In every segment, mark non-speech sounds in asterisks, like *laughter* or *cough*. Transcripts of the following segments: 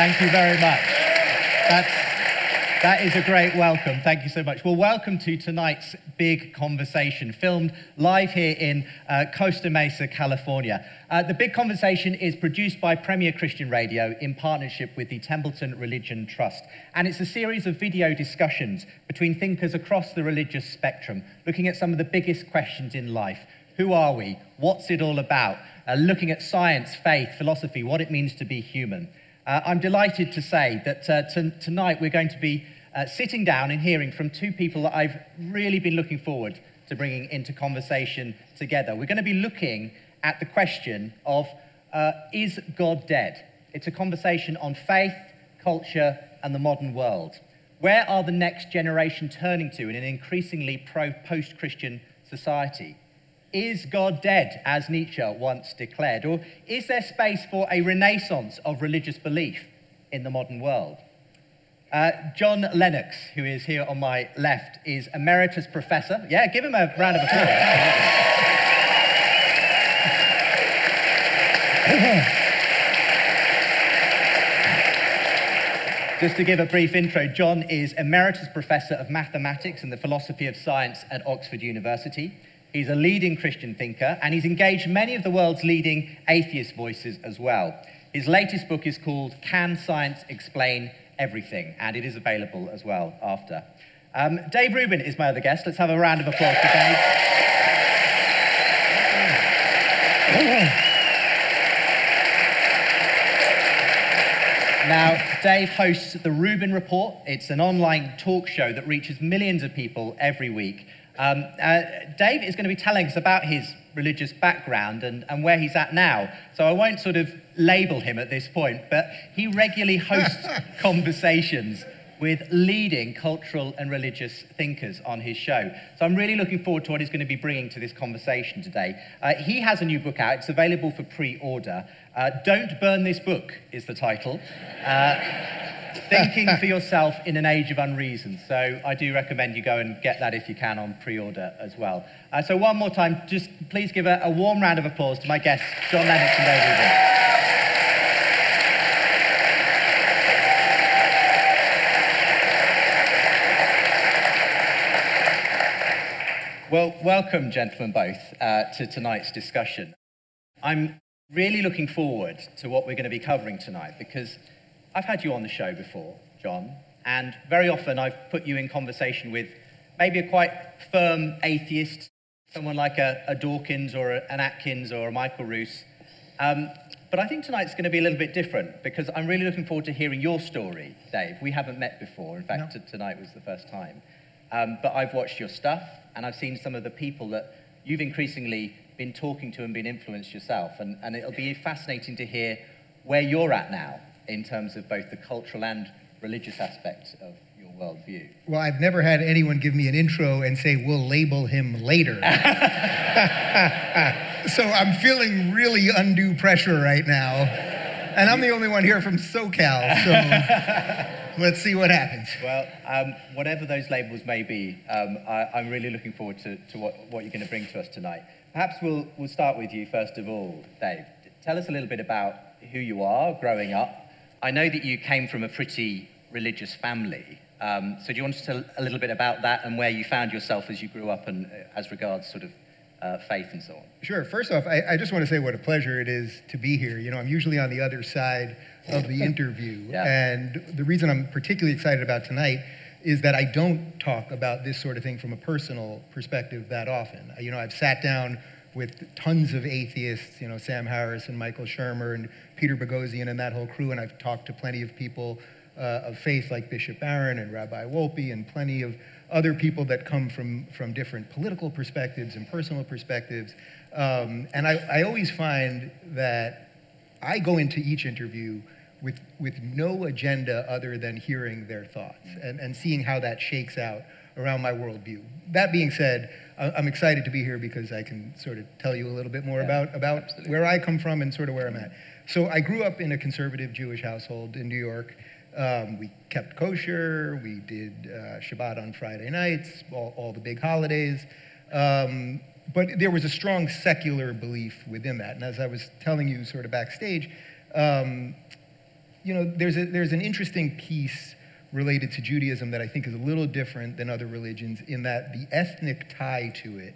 Thank you very much. That's, that is a great welcome. Thank you so much. Well, welcome to tonight's big conversation, filmed live here in uh, Costa Mesa, California. Uh, the big conversation is produced by Premier Christian Radio in partnership with the Templeton Religion Trust. And it's a series of video discussions between thinkers across the religious spectrum, looking at some of the biggest questions in life. Who are we? What's it all about? Uh, looking at science, faith, philosophy, what it means to be human. Uh, I'm delighted to say that uh, t- tonight we're going to be uh, sitting down and hearing from two people that I've really been looking forward to bringing into conversation together. We're going to be looking at the question of uh, is God dead? It's a conversation on faith, culture, and the modern world. Where are the next generation turning to in an increasingly pro post Christian society? Is God dead, as Nietzsche once declared? Or is there space for a renaissance of religious belief in the modern world? Uh, John Lennox, who is here on my left, is emeritus professor. Yeah, give him a round of applause. Just to give a brief intro, John is emeritus professor of mathematics and the philosophy of science at Oxford University. He's a leading Christian thinker, and he's engaged many of the world's leading atheist voices as well. His latest book is called Can Science Explain Everything? and it is available as well after. Um, Dave Rubin is my other guest. Let's have a round of applause for Dave. Now, Dave hosts the Rubin Report. It's an online talk show that reaches millions of people every week. Um, uh, Dave is going to be telling us about his religious background and, and where he's at now. So I won't sort of label him at this point, but he regularly hosts *laughs* conversations with leading cultural and religious thinkers on his show. So I'm really looking forward to what he's going to be bringing to this conversation today. Uh, he has a new book out, it's available for pre order. Uh, Don't Burn This Book is the title. Uh, Thinking for yourself in an age of unreason. So I do recommend you go and get that if you can on pre-order as well. Uh, so one more time, just please give a, a, warm round of applause to my guests, John Lennox and Rubin. Well, welcome, gentlemen, both, uh, to tonight's discussion. I'm really looking forward to what we're going to be covering tonight because I've had you on the show before, John, and very often I've put you in conversation with maybe a quite firm atheist, someone like a, a Dawkins or a, an Atkins or a Michael Ruse. Um, but I think tonight's going to be a little bit different because I'm really looking forward to hearing your story, Dave. We haven't met before. In fact, no. tonight was the first time. Um, but I've watched your stuff and I've seen some of the people that you've increasingly been talking to and been influenced yourself. And, and it'll be fascinating to hear where you're at now in terms of both the cultural and religious aspects of your worldview? Well, I've never had anyone give me an intro and say, we'll label him later. *laughs* *laughs* so I'm feeling really undue pressure right now. And I'm the only one here from SoCal, so *laughs* let's see what happens. Well, um, whatever those labels may be, um, I, am really looking forward to, to what, what you're going to bring to us tonight. Perhaps we'll, we'll start with you first of all, Dave. Tell us a little bit about who you are growing up, I know that you came from a pretty religious family. Um, so do you want to tell a little bit about that and where you found yourself as you grew up and uh, as regards sort of uh, faith and so on? Sure. First off, I, I, just want to say what a pleasure it is to be here. You know, I'm usually on the other side of the *laughs* interview. yeah. And the reason I'm particularly excited about tonight is that I don't talk about this sort of thing from a personal perspective that often. You know, I've sat down with tons of atheists, you know, Sam Harris and Michael Shermer and Peter Boghossian and that whole crew, and I've talked to plenty of people uh, of faith like Bishop Barron and Rabbi Wolpe and plenty of other people that come from, from different political perspectives and personal perspectives. Um, and I, I always find that I go into each interview with, with no agenda other than hearing their thoughts and, and seeing how that shakes out around my worldview. That being said, I'm excited to be here because I can sort of tell you a little bit more yeah, about, about where I come from and sort of where I'm at. So I grew up in a conservative Jewish household in New York. Um, we kept kosher. We did uh, Shabbat on Friday nights, all, all the big holidays. Um, but there was a strong secular belief within that. And as I was telling you sort of backstage, um, you know, there's, a, there's an interesting piece related to Judaism that I think is a little different than other religions in that the ethnic tie to it,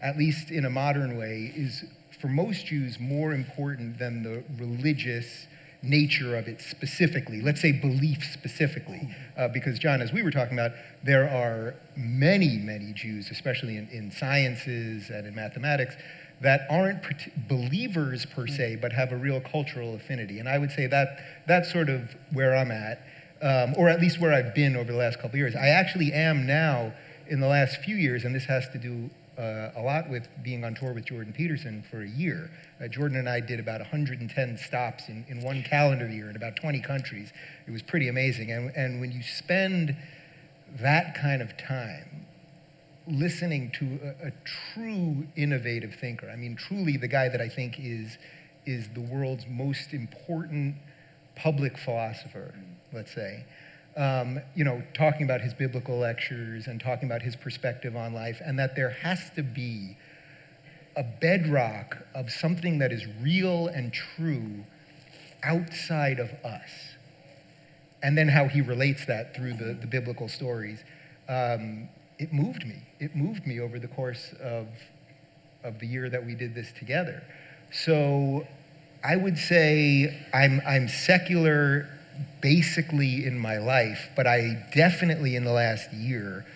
at least in a modern way, is for most Jews more important than the religious nature of it specifically, let's say belief specifically. Uh, because, John, as we were talking about, there are many, many Jews, especially in, in sciences and in mathematics, that aren't believers per se, but have a real cultural affinity. And I would say that that's sort of where I'm at, um, or at least where I've been over the last couple years. I actually am now in the last few years, and this has to do uh, a lot with being on tour with Jordan Peterson for a year. Uh, Jordan and I did about 110 stops in, in one calendar year in about 20 countries. It was pretty amazing. And, and when you spend that kind of time listening to a, a true innovative thinker, I mean, truly the guy that I think is, is the world's most important public philosopher, let's say um, you know, talking about his biblical lectures and talking about his perspective on life, and that there has to be a bedrock of something that is real and true outside of us. And then how he relates that through the, the biblical stories. Um, it moved me. It moved me over the course of, of the year that we did this together. So I would say I'm, I'm secular basically in my life, but I definitely in the last year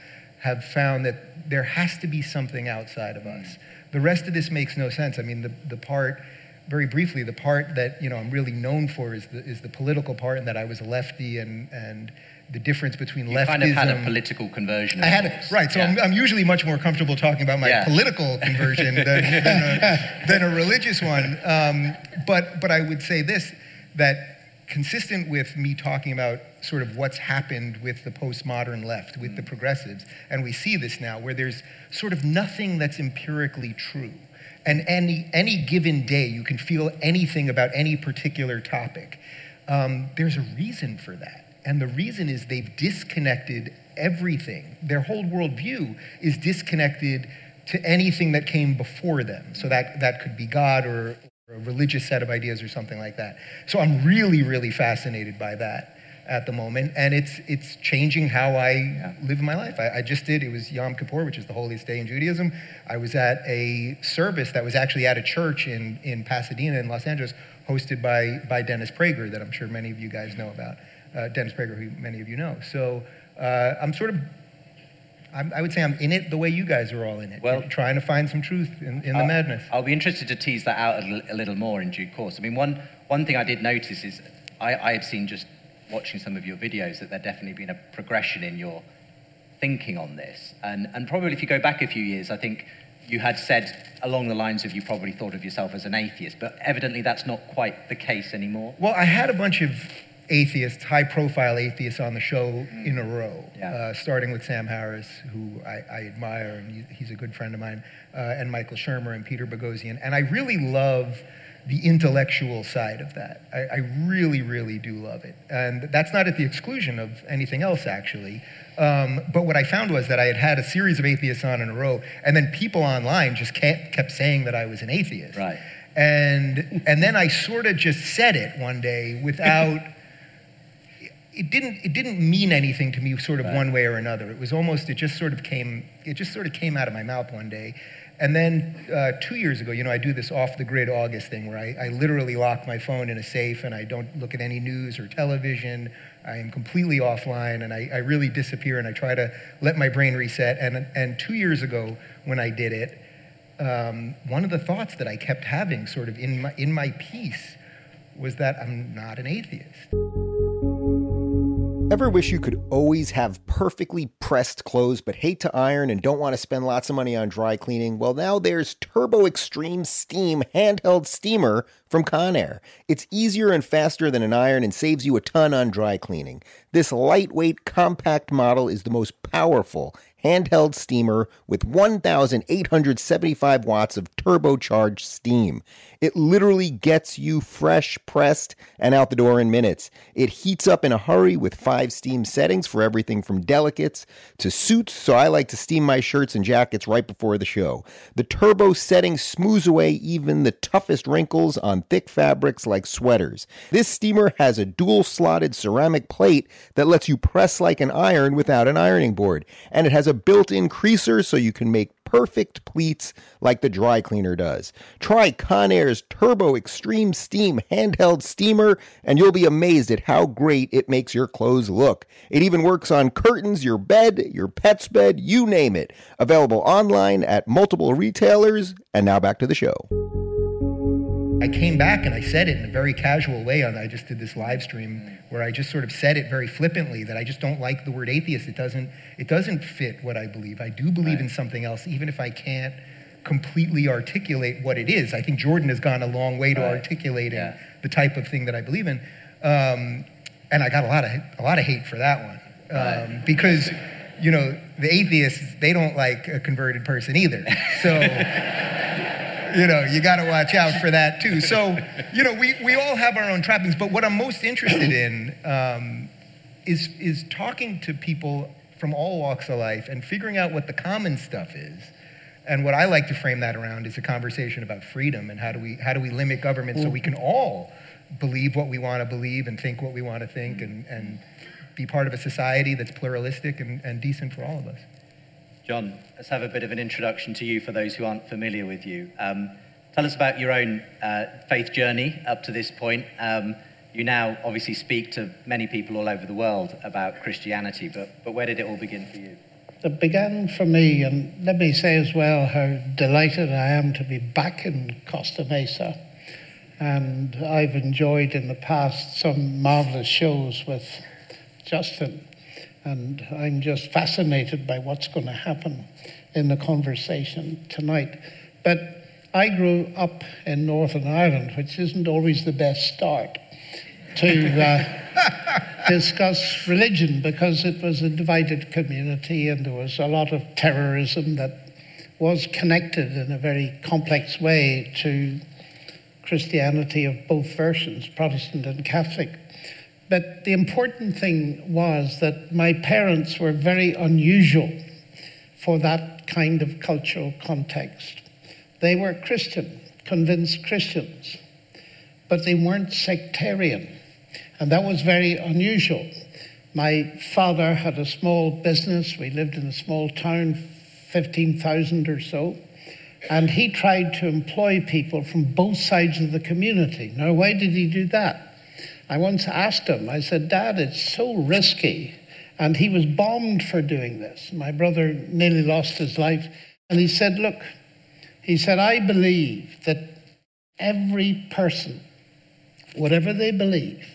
have found that there has to be something outside of us. The rest of this makes no sense. I mean, the, the part, very briefly, the part that you know I'm really known for is the, is the political part, and that I was a lefty, and and the difference between you leftism. kind of had a political conversion. I had it right, so yeah. I'm, I'm, usually much more comfortable talking about my yeah. political *laughs* conversion than, than, a, than, a, religious one. Um, but but I would say this that consistent with me talking about sort of what's happened with the postmodern left, with the progressives. And we see this now where there's sort of nothing that's empirically true. And any, any given day, you can feel anything about any particular topic. Um, there's a reason for that. And the reason is they've disconnected everything. Their whole worldview is disconnected to anything that came before them. So that, that could be God or, a religious set of ideas or something like that. So I'm really, really fascinated by that at the moment, and it's it's changing how I yeah. live my life. I, I, just did. It was Yom Kippur, which is the holiest day in Judaism. I was at a service that was actually at a church in in Pasadena in Los Angeles, hosted by by Dennis Prager, that I'm sure many of you guys know about. Uh, Dennis Prager, who many of you know. So uh, I'm sort of I'm, i would say I'm in it the way you guys are all in it. Well, trying to find some truth in, in the madness. I'll be interested to tease that out a, a, little more in due course. I mean, one, one thing I did notice is I, I had seen just watching some of your videos that there definitely been a progression in your thinking on this. And, and probably if you go back a few years, I think you had said along the lines of you probably thought of yourself as an atheist, but evidently that's not quite the case anymore. Well, I had a bunch of atheists, high profile atheists on the show in a row, yeah. uh, starting with Sam Harris, who I, I admire, and he's a good friend of mine, uh, and Michael Shermer and Peter Boghossian. And I really love the intellectual side of that. I, I, really, really do love it. And that's not at the exclusion of anything else, actually. Um, but what I found was that I had had a series of atheists on in a row, and then people online just kept saying that I was an atheist. Right. And, and then I sort of just said it one day without *laughs* it didn't it didn't mean anything to me sort of right. one way or another. It was almost it just sort of came it just sort of came out of my mouth one day. And then uh, two years ago, you know, I do this off the grid August thing where I, I literally lock my phone in a safe and I don't look at any news or television. I am completely offline and I, I really disappear and I try to let my brain reset. And, and two years ago, when I did it, um, one of the thoughts that I kept having sort of in my, in my piece was that I'm not an atheist. Ever wish you could always have perfectly pressed clothes but hate to iron and don't want to spend lots of money on dry cleaning? Well, now there's Turbo Extreme Steam handheld steamer from Conair. It's easier and faster than an iron and saves you a ton on dry cleaning. This lightweight, compact model is the most powerful handheld steamer with 1,875 watts of turbocharged steam. It literally gets you fresh, pressed, and out the door in minutes. It heats up in a hurry with five steam settings for everything from delicates to suits, so I like to steam my shirts and jackets right before the show. The turbo setting smooths away even the toughest wrinkles on thick fabrics like sweaters. This steamer has a dual slotted ceramic plate that lets you press like an iron without an ironing board, and it has a built in creaser so you can make perfect pleats like the dry cleaner does. Try Conair's Turbo Extreme Steam handheld steamer, and you'll be amazed at how great it makes your clothes look. It even works on curtains, your bed, your pet's bed, you name it. Available online at multiple retailers. And now back to the show. I came back and I said it in a very casual way. I just did this live stream where I just sort of said it very flippantly that I just don't like the word atheist. It doesn't it doesn't fit what I believe. I do believe right. in something else, even if I can't completely articulate what it is. I think Jordan has gone a long way to right. articulating yeah. the type of thing that I believe in, um, and I got a lot of a lot of hate for that one um, right. because you know the atheists they don't like a converted person either. So *laughs* you know, you got to watch out for that too. So, you know, we, we all have our own trappings, but what I'm most interested in um, is, is talking to people from all walks of life and figuring out what the common stuff is. And what I like to frame that around is a conversation about freedom and how do we, how do we limit government so we can all believe what we want to believe and think what we want to think and, and be part of a society that's pluralistic and, and decent for all of us. John, let's have a bit of an introduction to you for those who aren't familiar with you. Um, tell us about your own uh, faith journey up to this point. Um, you now obviously speak to many people all over the world about Christianity, but, but where did it all begin for you? It began for me, and let me say as well how delighted I am to be back in Costa Mesa. And I've enjoyed in the past some marvelous shows with Justin. And I'm just fascinated by what's going to happen in the conversation tonight. But I grew up in Northern Ireland, which isn't always the best start to uh, *laughs* discuss religion because it was a divided community and there was a lot of terrorism that was connected in a very complex way to Christianity of both versions, Protestant and Catholic. But the important thing was that my parents were very unusual for that kind of cultural context. They were Christian, convinced Christians, but they weren't sectarian. And that was very unusual. My father had a small business. We lived in a small town, 15,000 or so. And he tried to employ people from both sides of the community. Now, why did he do that? I once asked him, I said, Dad, it's so risky. And he was bombed for doing this. My brother nearly lost his life. And he said, Look, he said, I believe that every person, whatever they believe,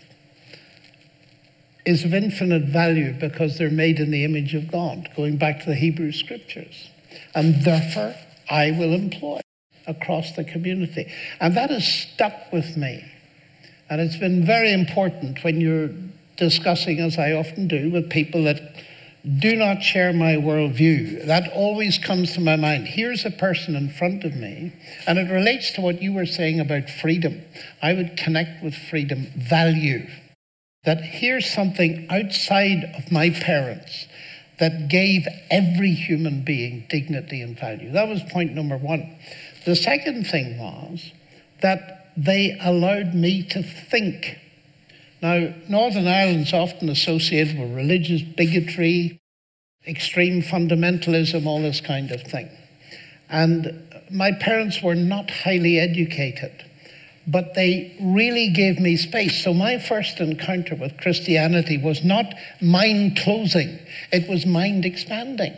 is of infinite value because they're made in the image of God, going back to the Hebrew scriptures. And therefore, I will employ across the community. And that has stuck with me. And it's been very important when you're discussing, as I often do, with people that do not share my worldview. That always comes to my mind. Here's a person in front of me, and it relates to what you were saying about freedom. I would connect with freedom, value. That here's something outside of my parents that gave every human being dignity and value. That was point number one. The second thing was that they allowed me to think. Now, Northern Ireland's often associated with religious bigotry, extreme fundamentalism, all this kind of thing. And my parents were not highly educated, but they really gave me space. So my first encounter with Christianity was not mind closing, it was mind expanding.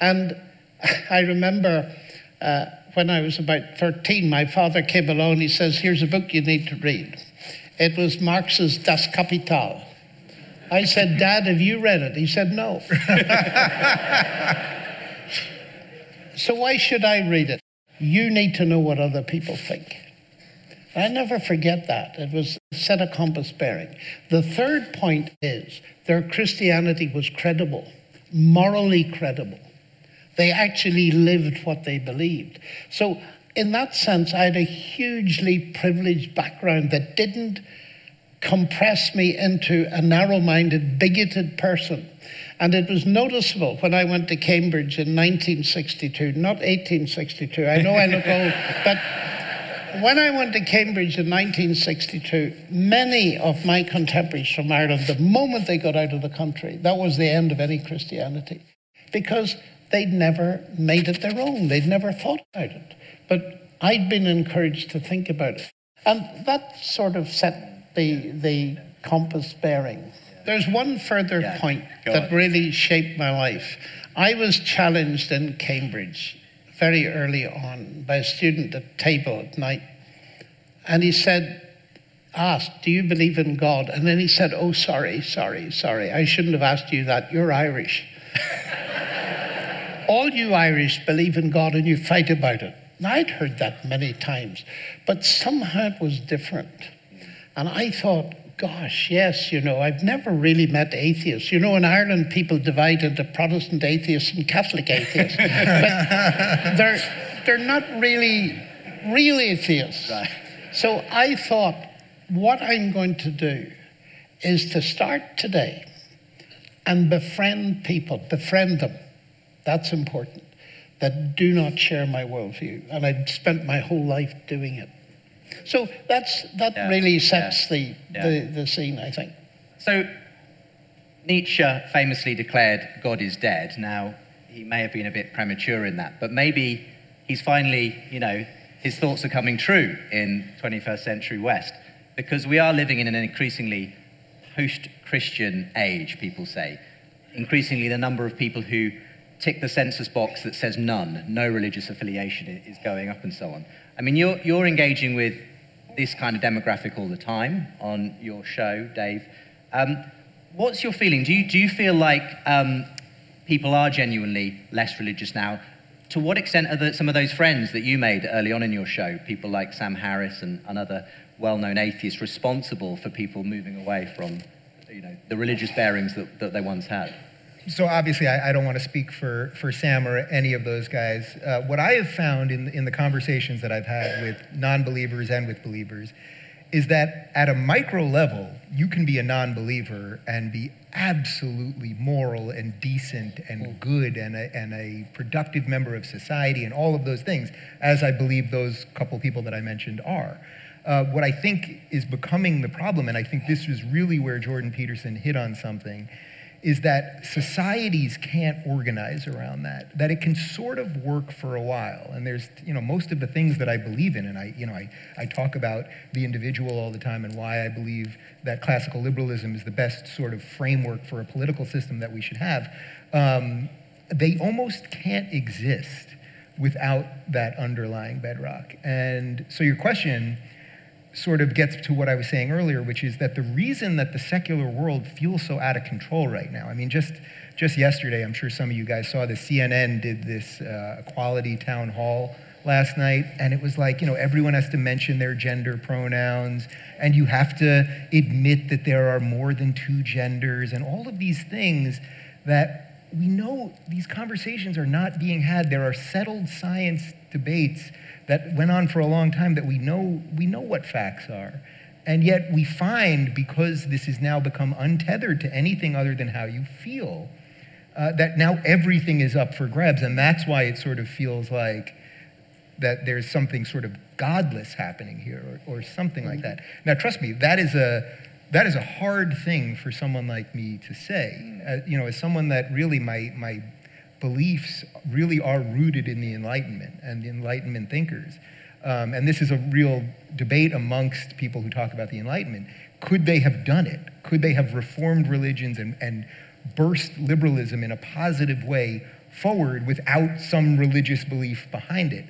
And I remember. Uh, when I was about 13, my father came along. He says, Here's a book you need to read. It was Marx's Das Kapital. I said, Dad, have you read it? He said, No. *laughs* so why should I read it? You need to know what other people think. I never forget that. It was set a compass bearing. The third point is their Christianity was credible, morally credible. They actually lived what they believed. So, in that sense, I had a hugely privileged background that didn't compress me into a narrow minded, bigoted person. And it was noticeable when I went to Cambridge in 1962, not 1862. I know I look old, *laughs* but when I went to Cambridge in 1962, many of my contemporaries from Ireland, the moment they got out of the country, that was the end of any Christianity. Because they'd never made it their own, they'd never thought about it. But I'd been encouraged to think about it. And that sort of set the, the compass bearing. There's one further yeah, point that on. really shaped my life. I was challenged in Cambridge very early on by a student at table at night. And he said, asked, Do you believe in God? And then he said, Oh, sorry, sorry, sorry. I shouldn't have asked you that. You're Irish. *laughs* All you Irish believe in God and you fight about it. Now, I'd heard that many times, but somehow it was different. And I thought, gosh, yes, you know, I've never really met atheists. You know, in Ireland, people divide into Protestant atheists and Catholic atheists, but *laughs* they're, they're not really real atheists. Right. So I thought, what I'm going to do is to start today and befriend people, befriend them. That's important. That do not share my worldview. And I've spent my whole life doing it. So that's that yeah. really sets yeah. The, yeah. the, the scene, I think. So Nietzsche famously declared God is dead. Now, he may have been a bit premature in that, but maybe he's finally, you know, his thoughts are coming true in 21st century West because we are living in an increasingly post Christian age, people say. Increasingly, the number of people who tick the census box that says none, no religious affiliation is going up and so on. I mean, you're, you're engaging with this kind of demographic all the time on your show, Dave. Um, what's your feeling? Do you, do you feel like um, people are genuinely less religious now? To what extent are the, some of those friends that you made early on in your show, people like Sam Harris and, and other well-known atheists, responsible for people moving away from you know, the religious bearings that, that they once had? So obviously I, I, don't want to speak for, for Sam or any of those guys. Uh, what I have found in, in the conversations that I've had with non-believers and with believers is that at a micro level, you can be a non-believer and be absolutely moral and decent and hmm. good and a, and a productive member of society and all of those things, as I believe those couple people that I mentioned are. Uh, what I think is becoming the problem, and I think this is really where Jordan Peterson hit on something, is that societies can't organize around that, that it can sort of work for a while. And there's, you know, most of the things that I believe in, and I, you know, I, I talk about the individual all the time and why I believe that classical liberalism is the best sort of framework for a political system that we should have, um, they almost can't exist without that underlying bedrock. And so your question, sort of gets to what I was saying earlier, which is that the reason that the secular world feels so out of control right now, I mean, just, just yesterday, I'm sure some of you guys saw this, CNN did this uh, equality town hall last night, and it was like, you know, everyone has to mention their gender pronouns, and you have to admit that there are more than two genders, and all of these things that we know these conversations are not being had. There are settled science debates that went on for a long time that we know, we know what facts are. And yet we find, because this has now become untethered to anything other than how you feel, uh, that now everything is up for grabs. And that's why it sort of feels like that there's something sort of godless happening here or, or something like that. Now, trust me, that is a, that is a hard thing for someone like me to say. Uh, you know, as someone that really my, my beliefs really are rooted in the Enlightenment and the Enlightenment thinkers. Um, and this is a real debate amongst people who talk about the Enlightenment. Could they have done it? Could they have reformed religions and, and burst liberalism in a positive way forward without some religious belief behind it?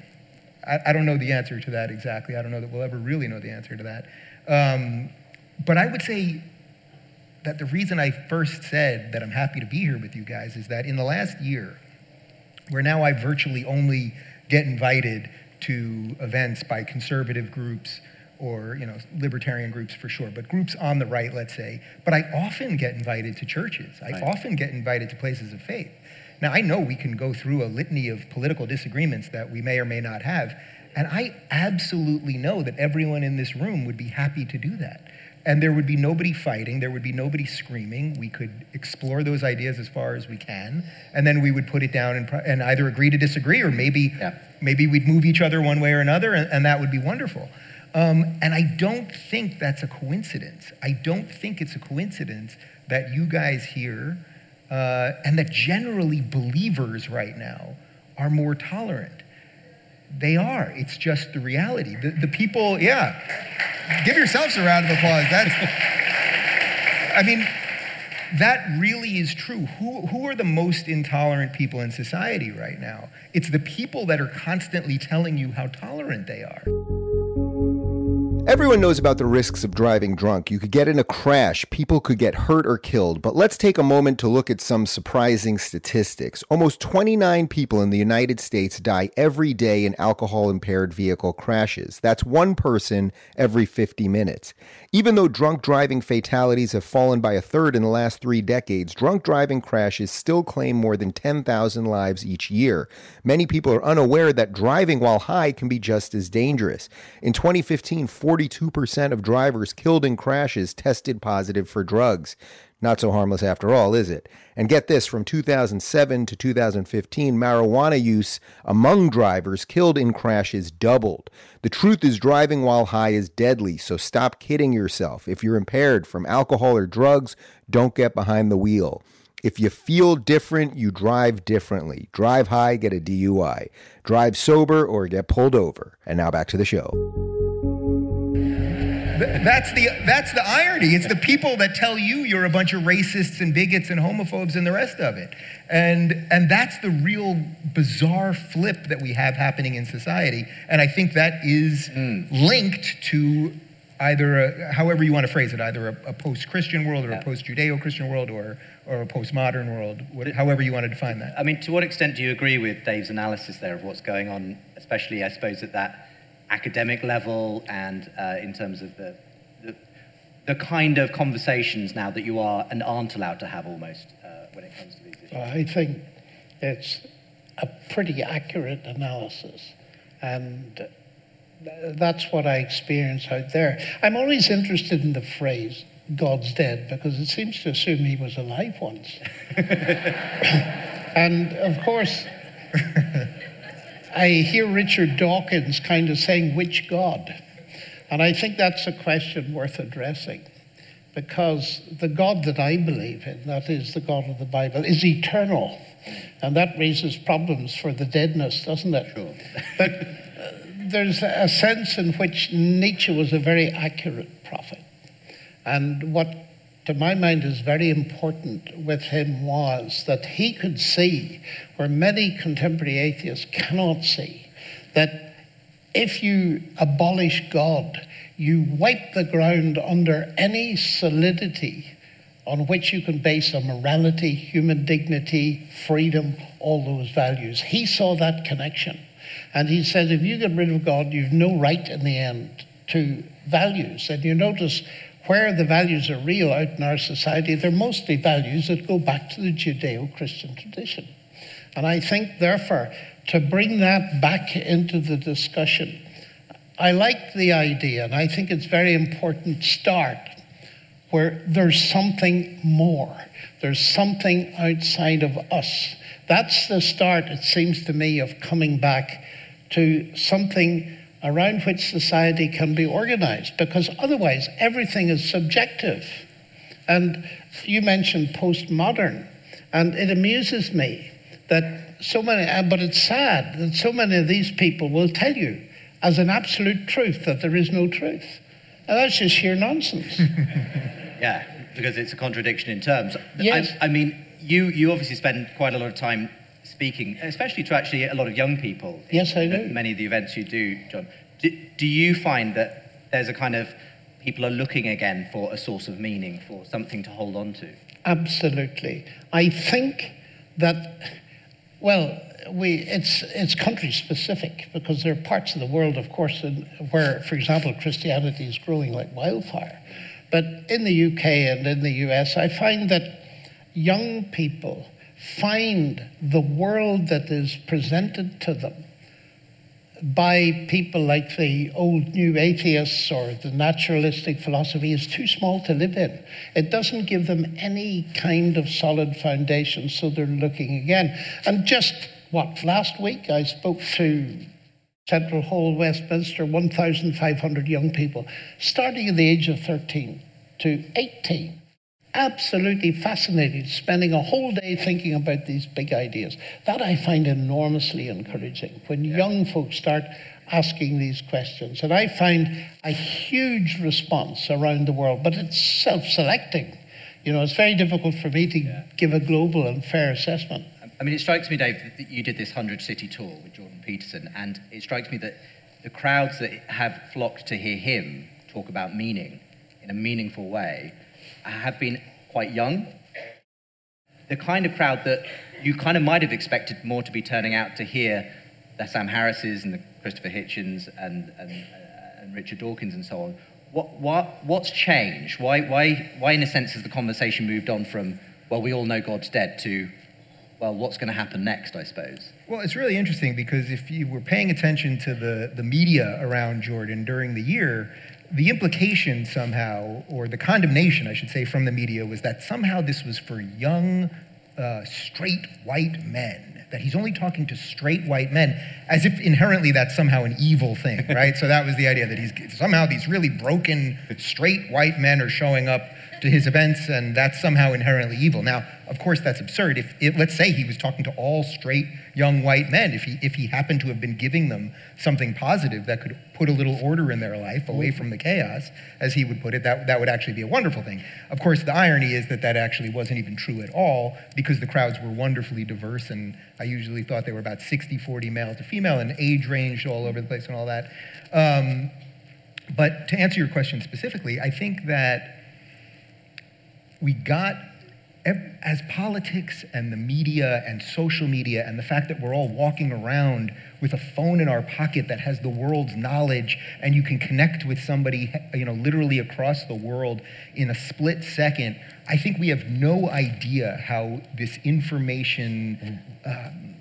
I, I, don't know the answer to that exactly. I don't know that we'll ever really know the answer to that. Um, but I would say that the reason I first said that I'm happy to be here with you guys is that in the last year, where now I virtually only get invited to events by conservative groups or you know libertarian groups for sure, but groups on the right, let's say. But I often get invited to churches. I right. often get invited to places of faith. Now, I know we can go through a litany of political disagreements that we may or may not have, and I absolutely know that everyone in this room would be happy to do that. And there would be nobody fighting, there would be nobody screaming. We could explore those ideas as far as we can, and then we would put it down and, and either agree to disagree, or maybe, yeah. maybe we'd move each other one way or another, and, and that would be wonderful. Um, and I don't think that's a coincidence. I don't think it's a coincidence that you guys here, uh, and that generally believers right now, are more tolerant. They are. It's just the reality. The, the people, yeah. Give yourselves a round of applause. That's, I mean, that really is true. Who, who are the most intolerant people in society right now? It's the people that are constantly telling you how tolerant they are. Everyone knows about the risks of driving drunk. You could get in a crash, people could get hurt or killed. But let's take a moment to look at some surprising statistics. Almost 29 people in the United States die every day in alcohol impaired vehicle crashes. That's one person every 50 minutes. Even though drunk driving fatalities have fallen by a third in the last three decades, drunk driving crashes still claim more than 10,000 lives each year. Many people are unaware that driving while high can be just as dangerous. In 2015, 42% of drivers killed in crashes tested positive for drugs. Not so harmless after all, is it? And get this from 2007 to 2015, marijuana use among drivers killed in crashes doubled. The truth is, driving while high is deadly, so stop kidding yourself. If you're impaired from alcohol or drugs, don't get behind the wheel. If you feel different, you drive differently. Drive high, get a DUI. Drive sober, or get pulled over. And now back to the show. That's the, that's the irony. It's the people that tell you you're a bunch of racists and bigots and homophobes and the rest of it. And, and that's the real bizarre flip that we have happening in society. And I think that is mm. linked to either, a, however you want to phrase it, either a, a post Christian world or yeah. a post Judeo Christian world or, or a postmodern world, what, however you want to define that. I mean, to what extent do you agree with Dave's analysis there of what's going on, especially, I suppose, at that academic level and uh, in terms of the, the, kind of conversations now that you are and aren't allowed to have almost uh, when it comes to these issues? I think it's a pretty accurate analysis. And that's what I experience out there. I'm always interested in the phrase, God's dead, because it seems to assume he was alive once. *laughs* and of course, I hear Richard Dawkins kind of saying, which God? And I think that's a question worth addressing because the God that I believe in, that is the God of the Bible, is eternal. And that raises problems for the deadness, doesn't it? Sure. *laughs* but uh, there's a sense in which Nietzsche was a very accurate prophet. And what to my mind, is very important with him was that he could see where many contemporary atheists cannot see that if you abolish God, you wipe the ground under any solidity on which you can base a morality, human dignity, freedom, all those values. He saw that connection. And he said, if you get rid of God, you've no right in the end to values. And you notice where the values are real out in our society, they're mostly values that go back to the Judeo Christian tradition. And I think, therefore, to bring that back into the discussion, I like the idea, and I think it's very important start where there's something more. There's something outside of us. That's the start, it seems to me, of coming back to something around which society can be organized, because otherwise everything is subjective. And you mentioned postmodern, and it amuses me that so many, uh, but it's sad that so many of these people will tell you as an absolute truth that there is no truth. And that's just sheer nonsense. *laughs* yeah, because it's a contradiction in terms. Yes. I, I mean, you, you obviously spend quite a lot of time speaking, especially to actually a lot of young people. Yes, I do. Many of the events you do, John. Do, do you find that there's a kind of people are looking again for a source of meaning, for something to hold on to? Absolutely. I think that, well, we, it's, it's country specific because there are parts of the world, of course, in, where, for example, Christianity is growing like wildfire. But in the UK and in the US, I find that young people find the world that is presented to them by people like the old new atheists or the naturalistic philosophy is too small to live in. It doesn't give them any kind of solid foundation, so they're looking again. And just what, last week I spoke to Central Hall, Westminster, 1,500 young people, starting at the age of 13 to 18 absolutely fascinated, spending a whole day thinking about these big ideas. That I find enormously encouraging when yeah. young folks start asking these questions. And I find a huge response around the world, but it's self selecting. You know, it's very difficult for me to yeah. give a global and fair assessment. I mean, it strikes me, Dave, that you did this 100 city tour with Jordan Peterson, and it strikes me that the crowds that have flocked to hear him talk about meaning in a meaningful way have been quite young. The kind of crowd that you kind of might have expected more to be turning out to hear the Sam Harrises and the Christopher Hitchens and, and, uh, and Richard Dawkins and so on. What, what, what's changed? Why, why, why, in a sense, has the conversation moved on from, well, we all know God's dead to, well, what's going to happen next, I suppose? Well, it's really interesting because if you were paying attention to the, the media around Jordan during the year, the implication somehow, or the condemnation, I should say, from the media was that somehow this was for young, uh, straight white men, that he's only talking to straight white men, as if inherently that's somehow an evil thing, *laughs* right? so that was the idea that he's somehow these really broken, straight white men are showing up to his events, and that's somehow inherently evil. Now, of course, that's absurd. If, if, let's say he was talking to all straight young white men, if he if he happened to have been giving them something positive that could put a little order in their life away from the chaos, as he would put it, that that would actually be a wonderful thing. Of course, the irony is that that actually wasn't even true at all because the crowds were wonderfully diverse, and I usually thought they were about 60-40 male to female, and age ranged all over the place and all that. Um, but to answer your question specifically, I think that we got as politics and the media and social media and the fact that we're all walking around with a phone in our pocket that has the world's knowledge and you can connect with somebody you know literally across the world in a split second i think we have no idea how this information um,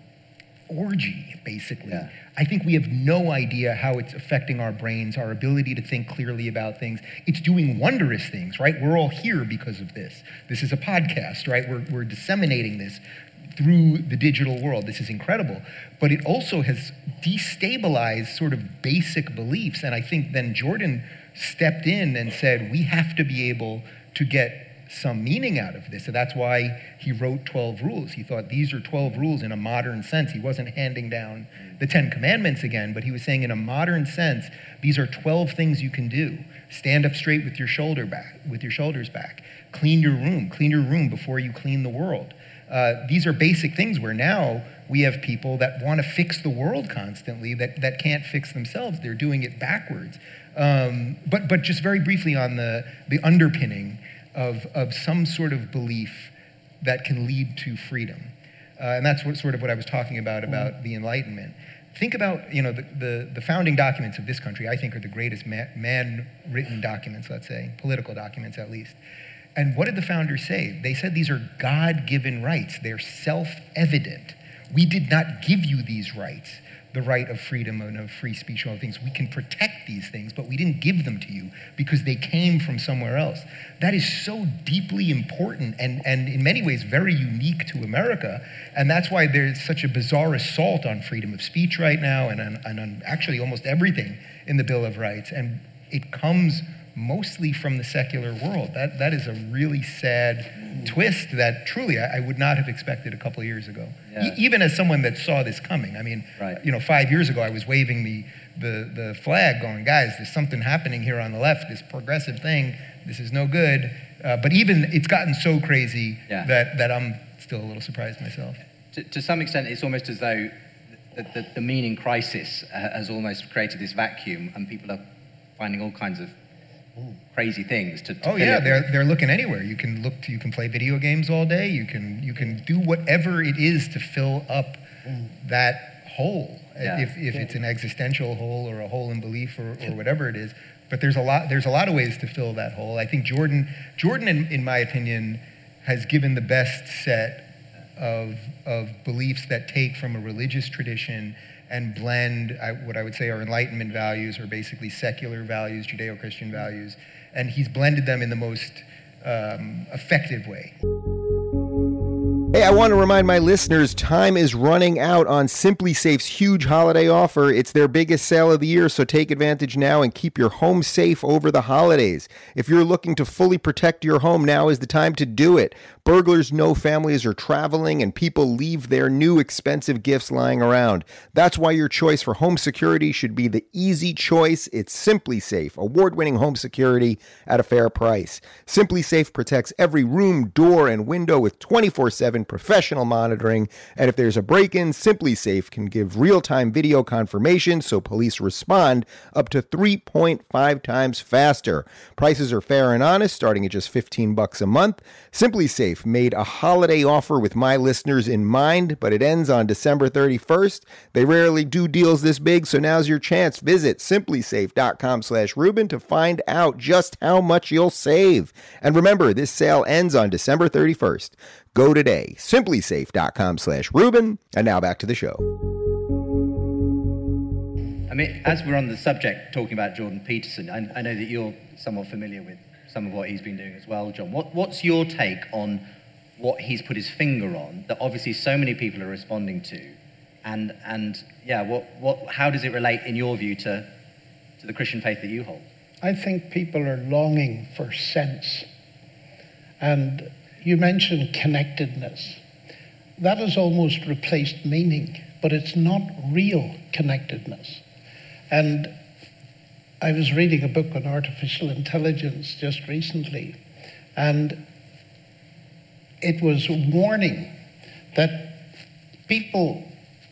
orgy, basically. Yeah. I think we have no idea how it's affecting our brains, our ability to think clearly about things. It's doing wondrous things, right? We're all here because of this. This is a podcast, right? We're, we're disseminating this through the digital world. This is incredible. But it also has destabilized sort of basic beliefs. And I think then Jordan stepped in and said, we have to be able to get some meaning out of this. So that's why he wrote 12 rules. He thought these are 12 rules in a modern sense. He wasn't handing down the 10 commandments again, but he was saying in a modern sense, these are 12 things you can do. Stand up straight with your shoulder back, with your shoulders back. Clean your room, clean your room before you clean the world. Uh, these are basic things where now we have people that want to fix the world constantly that, that can't fix themselves. They're doing it backwards. Um, but, but just very briefly on the, the underpinning, of, of some sort of belief that can lead to freedom. Uh, and that's what, sort of what I was talking about, about the Enlightenment. Think about, you know, the, the, the, founding documents of this country, I think, are the greatest man-written documents, let's say, political documents at least. And what did the founders say? They said these are God-given rights. They're self-evident. We did not give you these rights the right of freedom and of free speech and all things. We can protect these things, but we didn't give them to you because they came from somewhere else. That is so deeply important and, and in many ways very unique to America. And that's why there's such a bizarre assault on freedom of speech right now and and on actually almost everything in the Bill of Rights. And it comes mostly from the secular world. That, that is a really sad twist that truly I, I would not have expected a couple of years ago. Yeah. E- even as someone that saw this coming. I mean, right. you know, five years ago I was waving the, the, the flag going, guys, there's something happening here on the left, this progressive thing, this is no good. Uh, but even it's gotten so crazy yeah. that, that I'm still a little surprised myself. To, to some extent, it's almost as though the, the, the meaning crisis uh, has almost created this vacuum and people are finding all kinds of crazy things to, to oh yeah they're, they're looking anywhere. You can look to, you can play video games all day. You can you can do whatever it is to fill up that hole. Yeah. if, if yeah. it's an existential hole or a hole in belief or, or whatever it is. But there's a lot there's a lot of ways to fill that hole. I think jordan jordan in, in my opinion has given the best set of, of beliefs that take from a religious tradition and blend I, what I would say are Enlightenment values, or basically secular values, Judeo Christian values, and he's blended them in the most um, effective way. Hey, I want to remind my listeners time is running out on SimpliSafe's huge holiday offer. It's their biggest sale of the year, so take advantage now and keep your home safe over the holidays. If you're looking to fully protect your home, now is the time to do it. Burglars know families are traveling and people leave their new expensive gifts lying around. That's why your choice for home security should be the easy choice. It's SimpliSafe, award-winning home security at a fair price. SimpliSafe protects every room, door, and window with 24/7 professional monitoring, and if there's a break-in, SimpliSafe can give real-time video confirmation so police respond up to 3.5 times faster. Prices are fair and honest, starting at just 15 bucks a month. SimpliSafe Made a holiday offer with my listeners in mind, but it ends on December 31st. They rarely do deals this big, so now's your chance. Visit simplisafe.com slash Rubin to find out just how much you'll save. And remember, this sale ends on December 31st. Go today, simplisafe.com slash Rubin. And now back to the show. I mean, as we're on the subject talking about Jordan Peterson, I, I know that you're somewhat familiar with some of what he's been doing as well, John. What, what's your take on what he's put his finger on that obviously so many people are responding to? And, and yeah, what, what, how does it relate, in your view, to, to the Christian faith that you hold? I think people are longing for sense. And you mentioned connectedness. That has almost replaced meaning, but it's not real connectedness. And I was reading a book on artificial intelligence just recently, and it was warning that people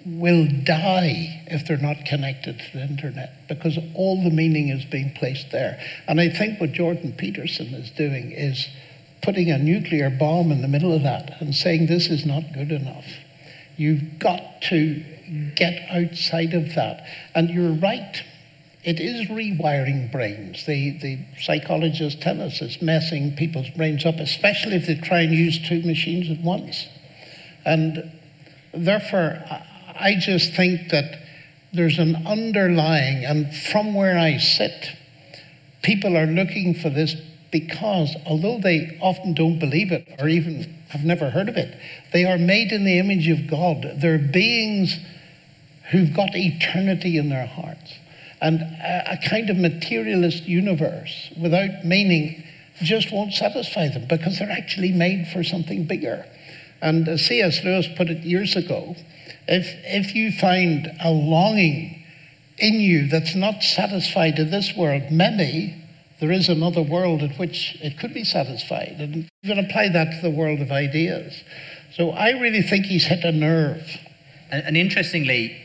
will die if they're not connected to the internet because all the meaning is being placed there. And I think what Jordan Peterson is doing is putting a nuclear bomb in the middle of that and saying this is not good enough. You've got to get outside of that. And you're right it is rewiring brains. The, the psychologists tell us it's messing people's brains up, especially if they try and use two machines at once. And therefore, I just think that there's an underlying, and from where I sit, people are looking for this because although they often don't believe it or even have never heard of it, they are made in the image of God. They're beings who've got eternity in their hearts. And a, a kind of materialist universe without meaning just won't satisfy them because they're actually made for something bigger. And as C.S. Lewis put it years ago, if, if you find a longing in you that's not satisfied in this world, maybe there is another world in which it could be satisfied. And you can apply that to the world of ideas. So I really think he's hit a nerve. And, and interestingly,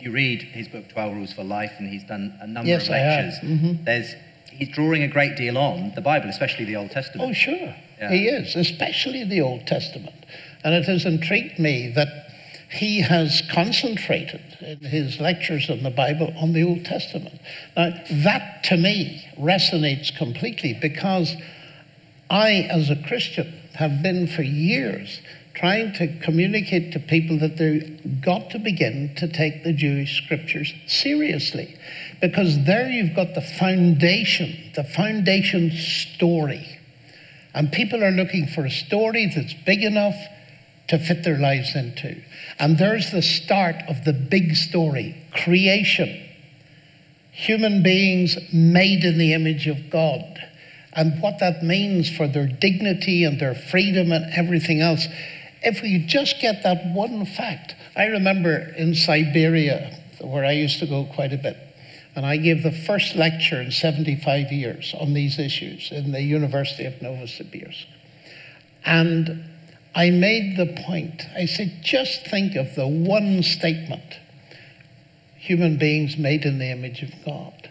you read his book 12 Rules for Life, and he's done a number yes, of lectures, mm-hmm. there's he's drawing a great deal on the Bible, especially the Old Testament. Oh, sure. Yeah. He is, especially the Old Testament. And it has intrigued me that he has concentrated in his lectures on the Bible on the Old Testament. Now, that to me resonates completely because I, as a Christian, have been for years trying to communicate to people that they've got to begin to take the Jewish scriptures seriously. Because there you've got the foundation, the foundation story. And people are looking for a story that's big enough to fit their lives into. And there's the start of the big story creation. Human beings made in the image of God. And what that means for their dignity and their freedom and everything else if we just get that one fact, I remember in Siberia, where I used to go quite a bit, and I gave the first lecture in 75 years on these issues in the University of Novosibirsk. And I made the point, I said, just think of the one statement human beings made in the image of God.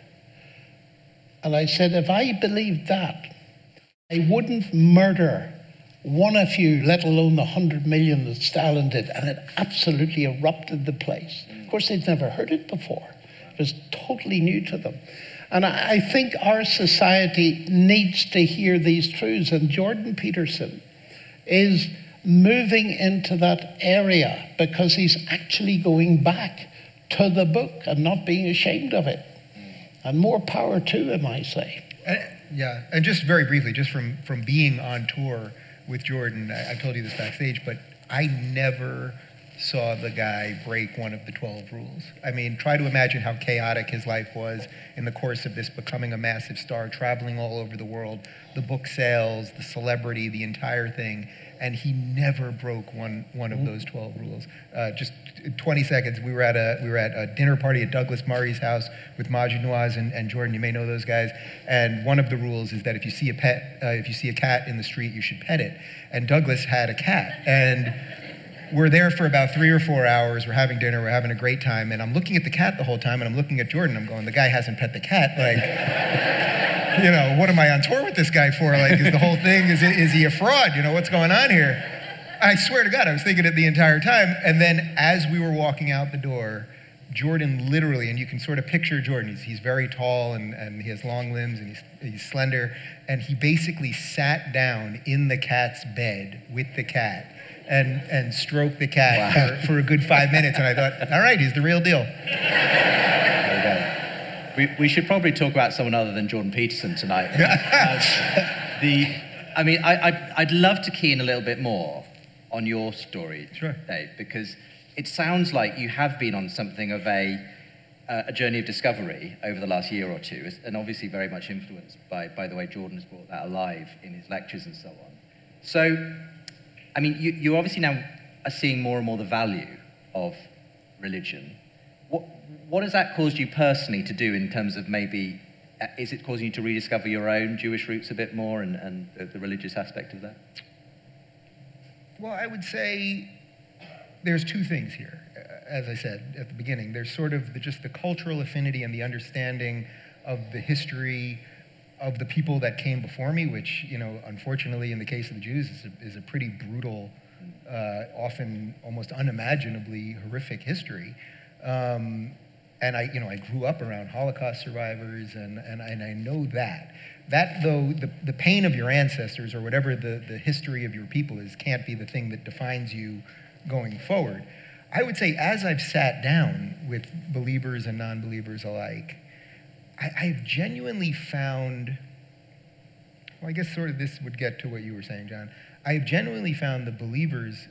And I said, if I believed that, I wouldn't murder one of you, let alone the hundred million that Stalin did, and it absolutely erupted the place. Of course, they'd never heard it before. It was totally new to them. And I, think our society needs to hear these truths. And Jordan Peterson is moving into that area because he's actually going back to the book and not being ashamed of it. And more power to him, I say. And, yeah, and just very briefly, just from, from being on tour with Jordan, I, I told you this backstage, but I never saw the guy break one of the 12 rules. I mean, try to imagine how chaotic his life was in the course of this becoming a massive star, traveling all over the world, the book sales, the celebrity, the entire thing. And he never broke one, one of mm. those 12 rules. Uh, just 20 seconds, we were, at a, we were at a dinner party at Douglas Murray's house with Maajid Nawaz and, and Jordan. You may know those guys. And one of the rules is that if you see a pet, uh, if you see a cat in the street, you should pet it. And Douglas had a cat. And we're there for about three or four hours. We're having dinner. We're having a great time. And I'm looking at the cat the whole time, and I'm looking at Jordan. I'm going, the guy hasn't pet the cat. Like, *laughs* you know, what am I on tour with this guy for? Like, is the whole thing, is, it, is he a fraud? You know, what's going on here? I swear to God, I was thinking it the entire time. And then as we were walking out the door, Jordan literally, and you can sort of picture Jordan, he's, he's very tall and, and he has long limbs and he's, he's slender. And he basically sat down in the cat's bed with the cat and, and stroke the cat wow. for, for, a good five minutes. And I thought, *laughs* all right, he's the real deal. We, we should probably talk about someone other than Jordan Peterson tonight. uh, *laughs* the, I mean, I, I, I'd love to key in a little bit more on your story, sure. Dave, because it sounds like you have been on something of a, uh, a journey of discovery over the last year or two, and obviously very much influenced by, by the way Jordan has brought that alive in his lectures and so on. So, I mean, you, you obviously now are seeing more and more the value of religion. What, what has that caused you personally to do in terms of maybe, uh, is it causing you to rediscover your own Jewish roots a bit more and, and the, the religious aspect of that? Well, I would say there's two things here. As I said at the beginning, there's sort of the, just the cultural affinity and the understanding of the history of the people that came before me, which, you know, unfortunately, in the case of the Jews, is a, is a pretty brutal, uh, often almost unimaginably horrific history. Um, and I, you know, I grew up around Holocaust survivors, and, and, and I know that. That, though, the, the pain of your ancestors or whatever the, the history of your people is, can't be the thing that defines you going forward. I would say, as I've sat down with believers and non believers alike, I, have genuinely found, well, I guess sort of this would get to what you were saying, John. I have genuinely found the believers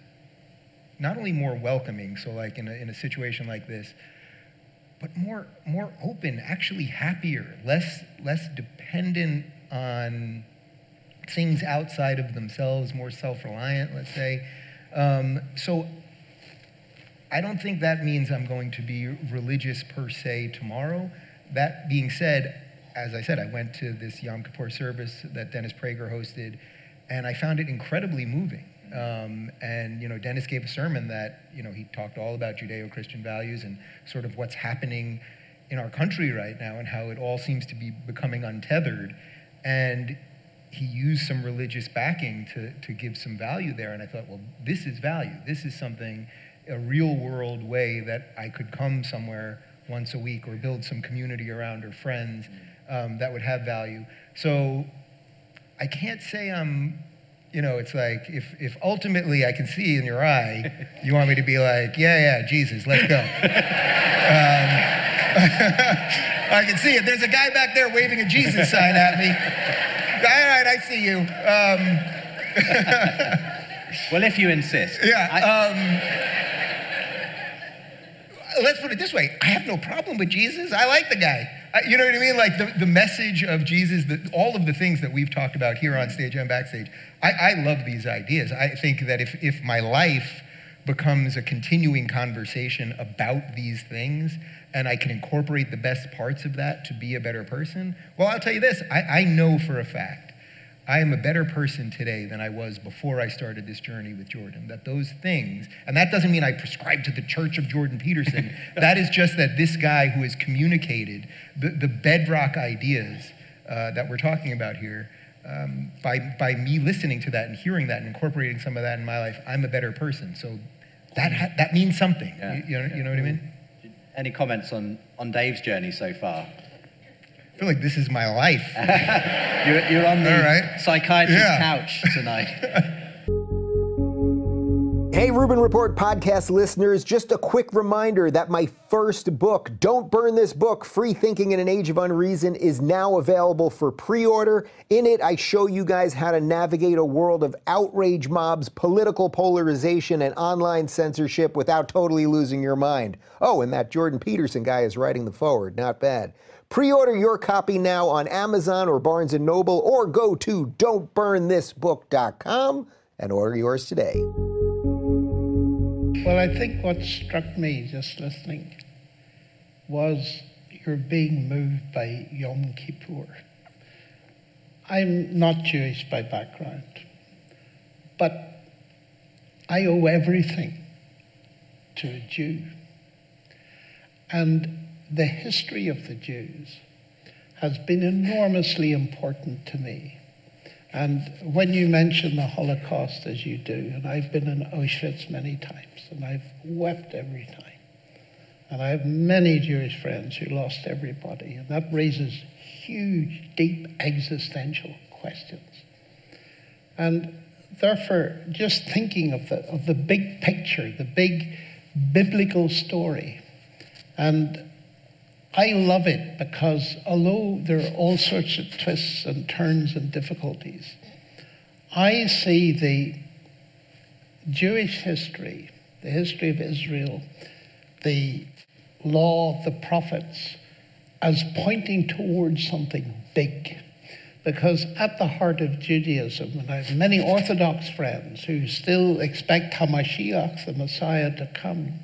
not only more welcoming, so like in a, in a situation like this, but more, more open, actually happier, less, less dependent on things outside of themselves, more self reliant, let's say. Um, so I don't think that means I'm going to be religious per se tomorrow. That being said, as I said, I went to this Yom Kippur service that Dennis Prager hosted, and I found it incredibly moving. Um, and you know, Dennis gave a sermon that you know he talked all about Judeo-Christian values and sort of what's happening in our country right now and how it all seems to be becoming untethered. And he used some religious backing to, to give some value there. And I thought, well, this is value. This is something, a real world way that I could come somewhere once a week or build some community around or friends um, that would have value. So I can't say I'm, you know, it's like if, if ultimately I can see in your eye, *laughs* you want me to be like, yeah, yeah, Jesus, let's go. *laughs* um, *laughs* I can see it. There's a guy back there waving a Jesus sign at me. All right, I see you. Um, well, if you insist. Yeah. I- um, let's put it this way I have no problem with Jesus. I like the guy. I, you know what I mean? Like the, the message of Jesus, the, all of the things that we've talked about here on stage and backstage. I, I love these ideas. I think that if, if my life becomes a continuing conversation about these things and I can incorporate the best parts of that to be a better person, well, I'll tell you this I, I know for a fact I am a better person today than I was before I started this journey with Jordan. That those things, and that doesn't mean I prescribe to the church of Jordan Peterson. *laughs* that is just that this guy who has communicated the, the bedrock ideas uh, that we're talking about here, um, by, by me listening to that and hearing that and incorporating some of that in my life, I'm a better person. So that, ha- that means something. Yeah. You, you, know, you know what I mean? Any comments on, on Dave's journey so far? Feel like this is my life. *laughs* you're, you're, on the right. psychiatrist's yeah. couch tonight. *laughs* Hey, Rubin Report podcast listeners, just a quick reminder that my first book, Don't Burn This Book Free Thinking in an Age of Unreason, is now available for pre order. In it, I show you guys how to navigate a world of outrage mobs, political polarization, and online censorship without totally losing your mind. Oh, and that Jordan Peterson guy is writing the forward. Not bad. Pre-order your copy now on Amazon or Barnes & Noble or go to don'tburnthisbook.com and order yours today. Well, I think what struck me just listening was you're being moved by Yom Kippur. I'm not Jewish by background, but I owe everything to a Jew. And the history of the Jews has been enormously important to me. And when you mention the Holocaust as you do, and I've been in Auschwitz many times, and I've wept every time. And I have many Jewish friends who lost everybody, and that raises huge, deep existential questions. And therefore, just thinking of the, of the big picture, the big biblical story, and I love it because although there are all sorts of twists and turns and difficulties, I see the Jewish history, the history of Israel, the law the prophets, as pointing towards something big. Because at the heart of Judaism, and I have many Orthodox friends who still expect Hamashiach, the Messiah, to come.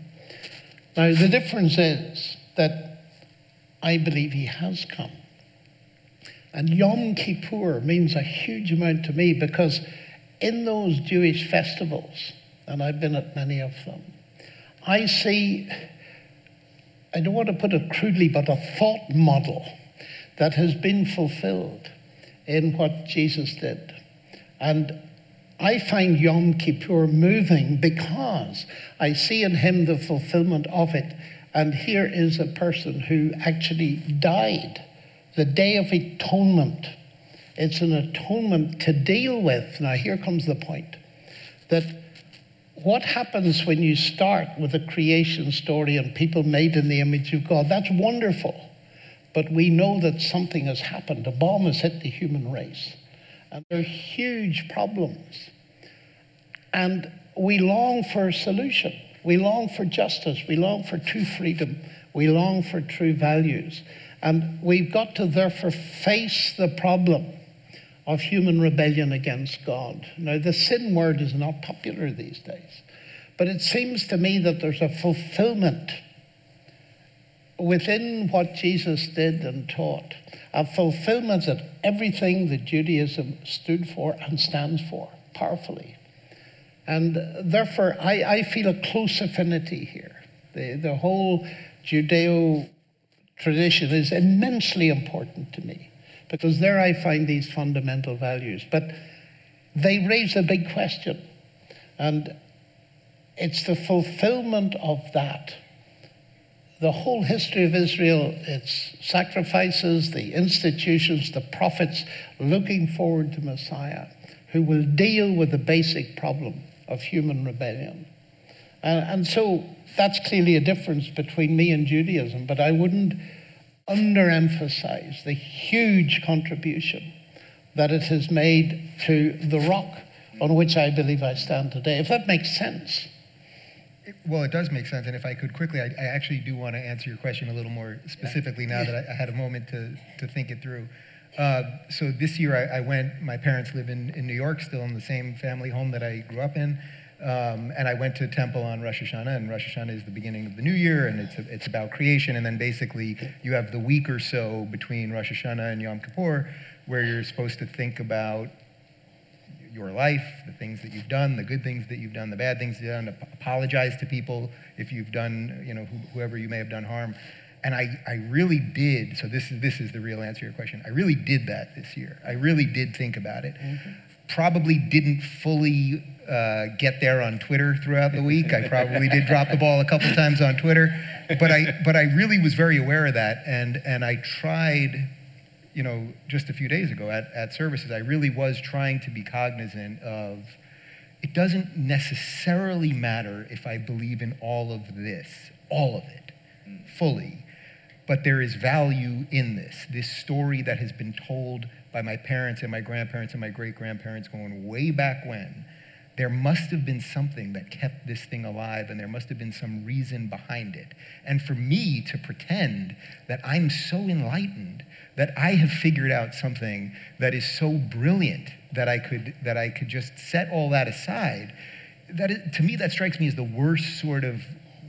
Now, the difference is that I believe he has come. And Yom Kippur means a huge amount to me because in those Jewish festivals, and I've been at many of them, I see, I don't want to put it crudely, but a thought model that has been fulfilled in what Jesus did. And I find Yom Kippur moving because I see in him the fulfillment of it and here is a person who actually died. The Day of Atonement. It's an atonement to deal with. Now, here comes the point that what happens when you start with a creation story and people made in the image of God? That's wonderful. But we know that something has happened. A bomb has hit the human race. And there are huge problems. And we long for a solution. We long for justice. We long for true freedom. We long for true values. And we've got to therefore face the problem of human rebellion against God. Now, the sin word is not popular these days, but it seems to me that there's a fulfillment within what Jesus did and taught, a fulfillment of everything that Judaism stood for and stands for powerfully. And therefore, I, I feel a close affinity here. The, the whole Judeo tradition is immensely important to me because there I find these fundamental values. But they raise a big question. And it's the fulfillment of that. The whole history of Israel, its sacrifices, the institutions, the prophets looking forward to Messiah, who will deal with the basic problem of human rebellion. And, and so that's clearly a difference between me and Judaism, but I wouldn't underemphasize the huge contribution that it has made to the rock on which I believe I stand today, if that makes sense. well, it does make sense. And if I could quickly, I, I actually do want to answer your question a little more specifically yeah. now that I, I, had a moment to, to think it through. Uh, so this year I, I, went, my parents live in, in New York, still in the same family home that I grew up in. Um, and I went to temple on Rosh Hashanah, and Rosh Hashanah is the beginning of the new year, and it's, a, it's about creation. And then basically you have the week or so between Rosh Hashanah and Yom Kippur where you're supposed to think about your life, the things that you've done, the good things that you've done, the bad things you've done, apologize to people if you've done, you know, whoever you may have done harm. And I, I really did, so this is, this is the real answer to your question. I really did that this year. I really did think about it. Mm-hmm. Probably didn't fully uh, get there on Twitter throughout the week. I probably did drop the ball a couple times on Twitter, but I, but I really was very aware of that. And, and I tried, you know, just a few days ago at, at services, I really was trying to be cognizant of it doesn't necessarily matter if I believe in all of this, all of it, fully. But there is value in this, this story that has been told by my parents and my grandparents and my great grandparents going way back when. There must have been something that kept this thing alive, and there must have been some reason behind it. And for me to pretend that I'm so enlightened that I have figured out something that is so brilliant that I could, that I could just set all that aside, that to me, that strikes me as the worst sort of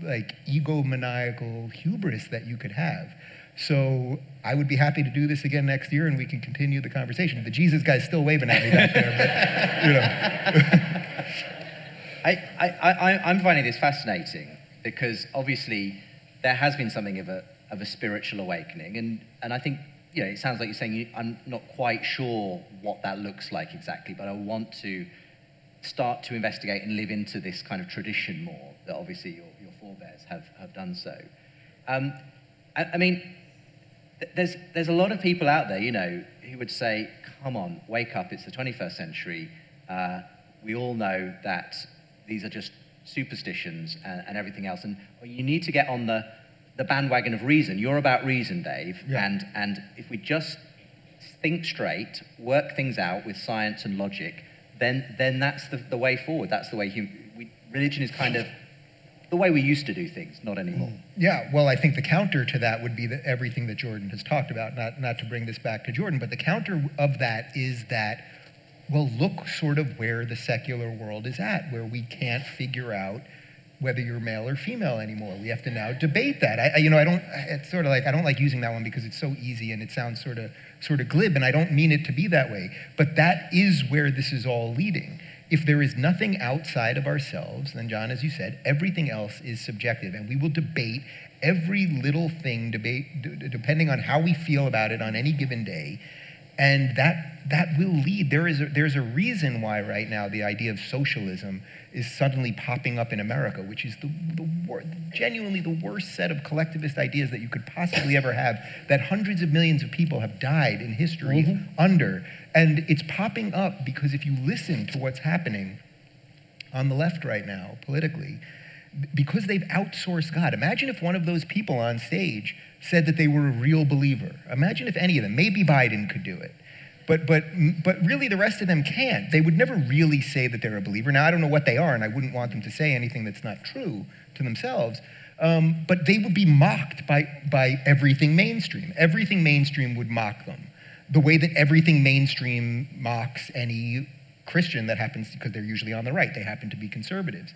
like egomaniacal hubris that you could have. So I would be happy to do this again next year, and we can continue the conversation. The Jesus guy's still waving at me back there, but you know. *laughs* I, I'm finding this fascinating because obviously there has been something of a, of a spiritual awakening, and, and I think you know, it sounds like you're saying you, I'm not quite sure what that looks like exactly, but I want to start to investigate and live into this kind of tradition more that obviously your, your forebears have, have done so. Um, I, I, mean, th- there's, there's a lot of people out there, you know, who would say, come on, wake up, it's the 21st century. Uh, we all know that these are just superstitions and, and everything else. And you need to get on the, the bandwagon of reason. You're about reason, Dave. Yeah. And, and if we just think straight, work things out with science and logic, then, then that's the, the way forward. That's the way hum, we, religion is kind of the way we used to do things, not anymore. Yeah, well, I think the counter to that would be that everything that Jordan has talked about, not, not to bring this back to Jordan, but the counter of that is that, well, look sort of where the secular world is at, where we can't figure out whether you're male or female anymore. We have to now debate that. I, you know, I don't. It's sort of like I don't like using that one because it's so easy and it sounds sort of sort of glib, and I don't mean it to be that way. But that is where this is all leading. If there is nothing outside of ourselves, then John, as you said, everything else is subjective, and we will debate every little thing, debate d- depending on how we feel about it on any given day, and that that will lead. There is a, there's a reason why right now the idea of socialism is suddenly popping up in America, which is the, the wor- genuinely the worst set of collectivist ideas that you could possibly ever have, that hundreds of millions of people have died in history mm-hmm. under. And it's popping up because if you listen to what's happening on the left right now, politically, because they've outsourced God. Imagine if one of those people on stage said that they were a real believer. Imagine if any of them, maybe Biden could do it but, but, but really the rest of them can't. They would never really say that they're a believer. Now, I don't know what they are, and I wouldn't want them to say anything that's not true to themselves. Um, but they would be mocked by, by everything mainstream. Everything mainstream would mock them. The way that everything mainstream mocks any Christian that happens, because they're usually on the right, they happen to be conservatives.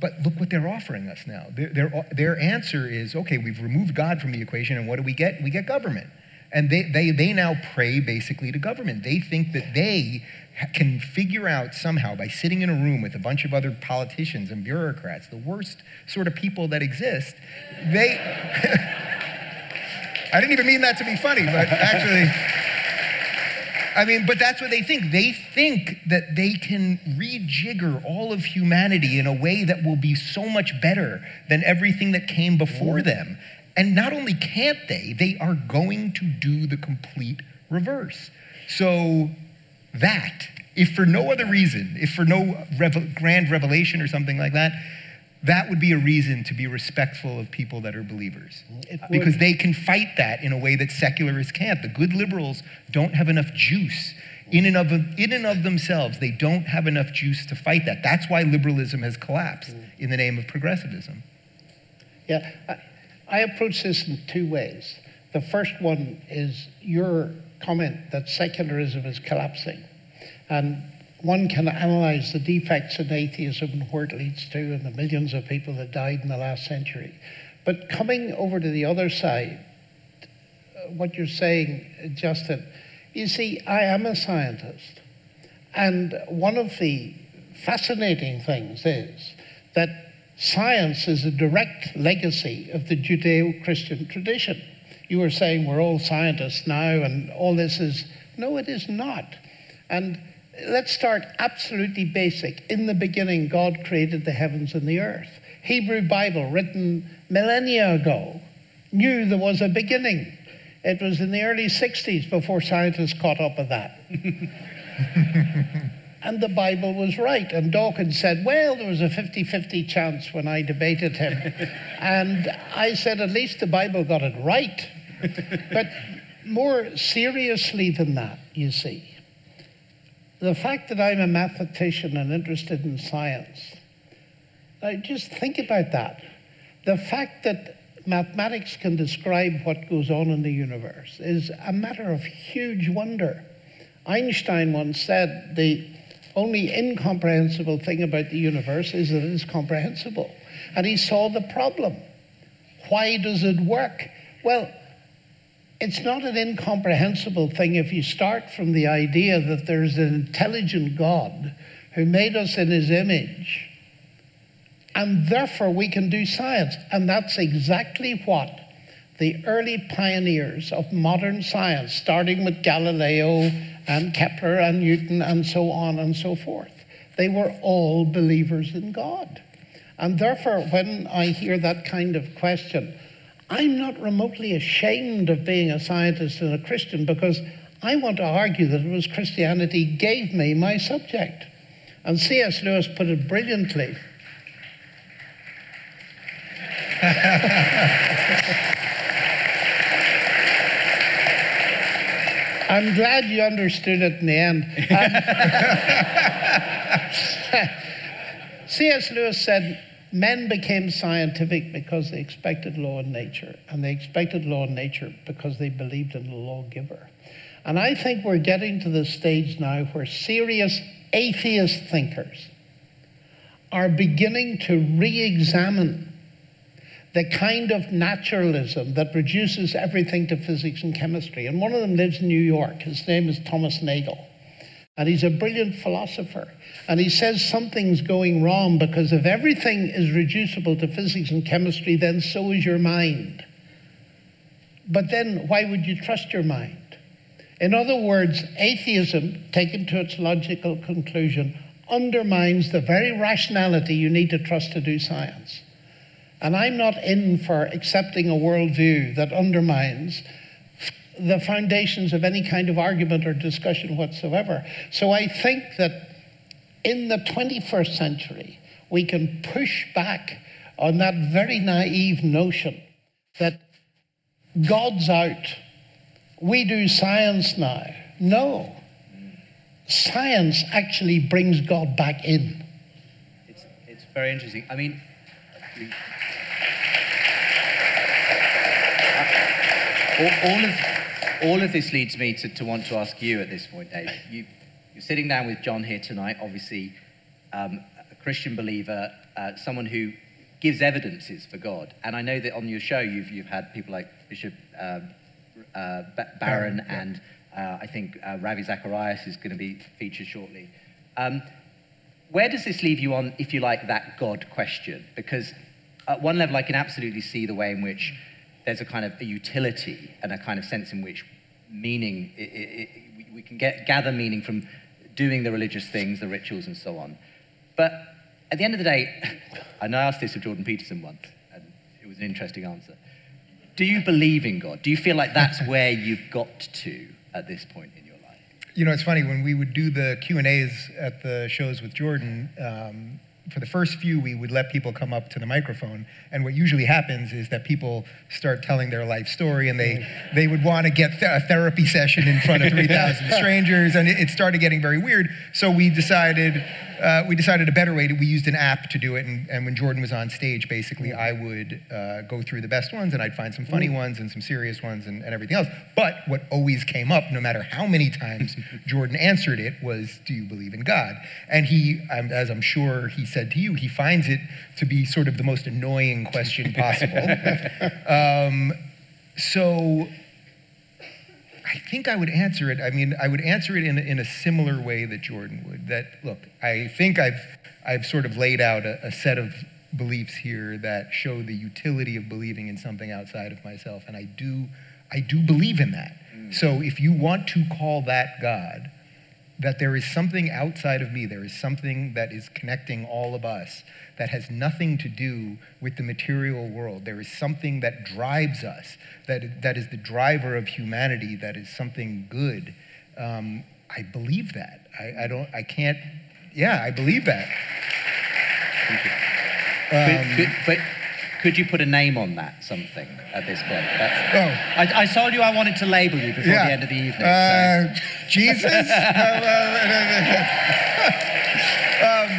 But look what they're offering us now. Their, their, their answer is okay, we've removed God from the equation, and what do we get? We get government. And they, they, they now pray basically to government. They think that they can figure out somehow by sitting in a room with a bunch of other politicians and bureaucrats, the worst sort of people that exist, they. *laughs* I didn't even mean that to be funny, but *laughs* actually. I mean, but that's what they think. They think that they can rejigger all of humanity in a way that will be so much better than everything that came before them. And not only can't they, they are going to do the complete reverse. So, that, if for no other reason, if for no grand revelation or something like that, that would be a reason to be respectful of people that are believers. Because they can fight that in a way that secularists can't. The good liberals don't have enough juice. In and, of, in and of themselves, they don't have enough juice to fight that. That's why liberalism has collapsed in the name of progressivism. Yeah, I approach this in two ways. The first one is your comment that secularism is collapsing. And one can analyze the defects in atheism and where it leads to, and the millions of people that died in the last century. But coming over to the other side, what you're saying, Justin, you see, I am a scientist. And one of the fascinating things is that Science is a direct legacy of the Judeo Christian tradition. You were saying we're all scientists now and all this is. No, it is not. And let's start absolutely basic. In the beginning, God created the heavens and the earth. Hebrew Bible, written millennia ago, knew there was a beginning. It was in the early 60s before scientists caught up with that. *laughs* and the Bible was right. And Dawkins said, Well, there was a 50 50 chance when I debated him. *laughs* and I said, At least the Bible got it right. but more seriously than that, you see, the fact that I'm a mathematician and interested in science, now just think about that. The fact that mathematics can describe what goes on in the universe is a matter of huge wonder. Einstein once said the only incomprehensible thing about the universe is that it is comprehensible. And he saw the problem. Why does it work? Well, it's not an incomprehensible thing if you start from the idea that there's an intelligent God who made us in his image and therefore, we can do science. And that's exactly what the early pioneers of modern science, starting with Galileo and Kepler and Newton and so on and so forth, they were all believers in God. And therefore, when I hear that kind of question, I'm not remotely ashamed of being a scientist and a Christian because I want to argue that it was Christianity gave me my subject. And C.S. Lewis put it brilliantly *laughs* I'm glad you understood it in the end. Um, *laughs* C.S. Lewis said, Men became scientific because they expected law in nature, and they expected law in nature because they believed in the lawgiver. And I think we're getting to the stage now where serious atheist thinkers are beginning to re examine the kind of naturalism that reduces everything to physics and chemistry. And one of them lives in New York. His name is Thomas Nagel. And he's a brilliant philosopher. And he says something's going wrong because if everything is reducible to physics and chemistry, then so is your mind. But then why would you trust your mind? In other words, atheism, taken to its logical conclusion, undermines the very rationality you need to trust to do science. And I'm not in for accepting a worldview that undermines the foundations of any kind of argument or discussion whatsoever. So I think that in the 21st century, we can push back on that very naive notion that God's out, we do science now. No. Science actually brings God back in. It's, it's very interesting. I mean, all, all, of, all of this leads me to, to want to ask you at this point, Dave. You, you're sitting down with John here tonight, obviously um, a Christian believer, uh, someone who gives evidences for God. And I know that on your show you've, you've had people like Bishop uh, uh, Barron and uh, I think uh, Ravi Zacharias is going to be featured shortly. Um, where does this leave you on, if you like, that God question? Because at one level, I can absolutely see the way in which there's a kind of a utility and a kind of sense in which meaning, it, it, it, we can get, gather meaning from doing the religious things, the rituals, and so on. But at the end of the day, *laughs* and I asked this of Jordan Peterson once, and it was an interesting answer. Do you believe in God? Do you feel like that's where you've got to at this point in your life? You know, it's funny when we would do the Q and A's at the shows with Jordan. Um, for the first few, we would let people come up to the microphone. And what usually happens is that people start telling their life story and they, they would want to get th- a therapy session in front of 3,000 *laughs* strangers. And it, it, started getting very weird. So we decided, uh, we decided a better way. To, we used an app to do it. And, and when Jordan was on stage, basically, I would uh, go through the best ones and I'd find some funny ones and some serious ones and, and everything else. But what always came up, no matter how many times *laughs* Jordan answered it, was, Do you believe in God? And he, as I'm sure he said, said to you, he finds it to be sort of the most annoying question possible. *laughs* um, so I think I would answer it. I mean, I would answer it in, in a similar way that Jordan would. That, look, I think I've, I've sort of laid out a, a set of beliefs here that show the utility of believing in something outside of myself. And I do, I do believe in that. Mm. So if you want to call that God, that there is something outside of me, there is something that is connecting all of us that has nothing to do with the material world. There is something that drives us, that, that is the driver of humanity, that is something good. Um, I believe that. I, I don't, I can't, yeah, I believe that. Thank you. Um, could, could, but could you put a name on that, something, at this point? That's, oh. I, I, told you I wanted to label you before yeah. the end of the evening. Uh, so. Jesus? *laughs* Uh, uh, uh, um,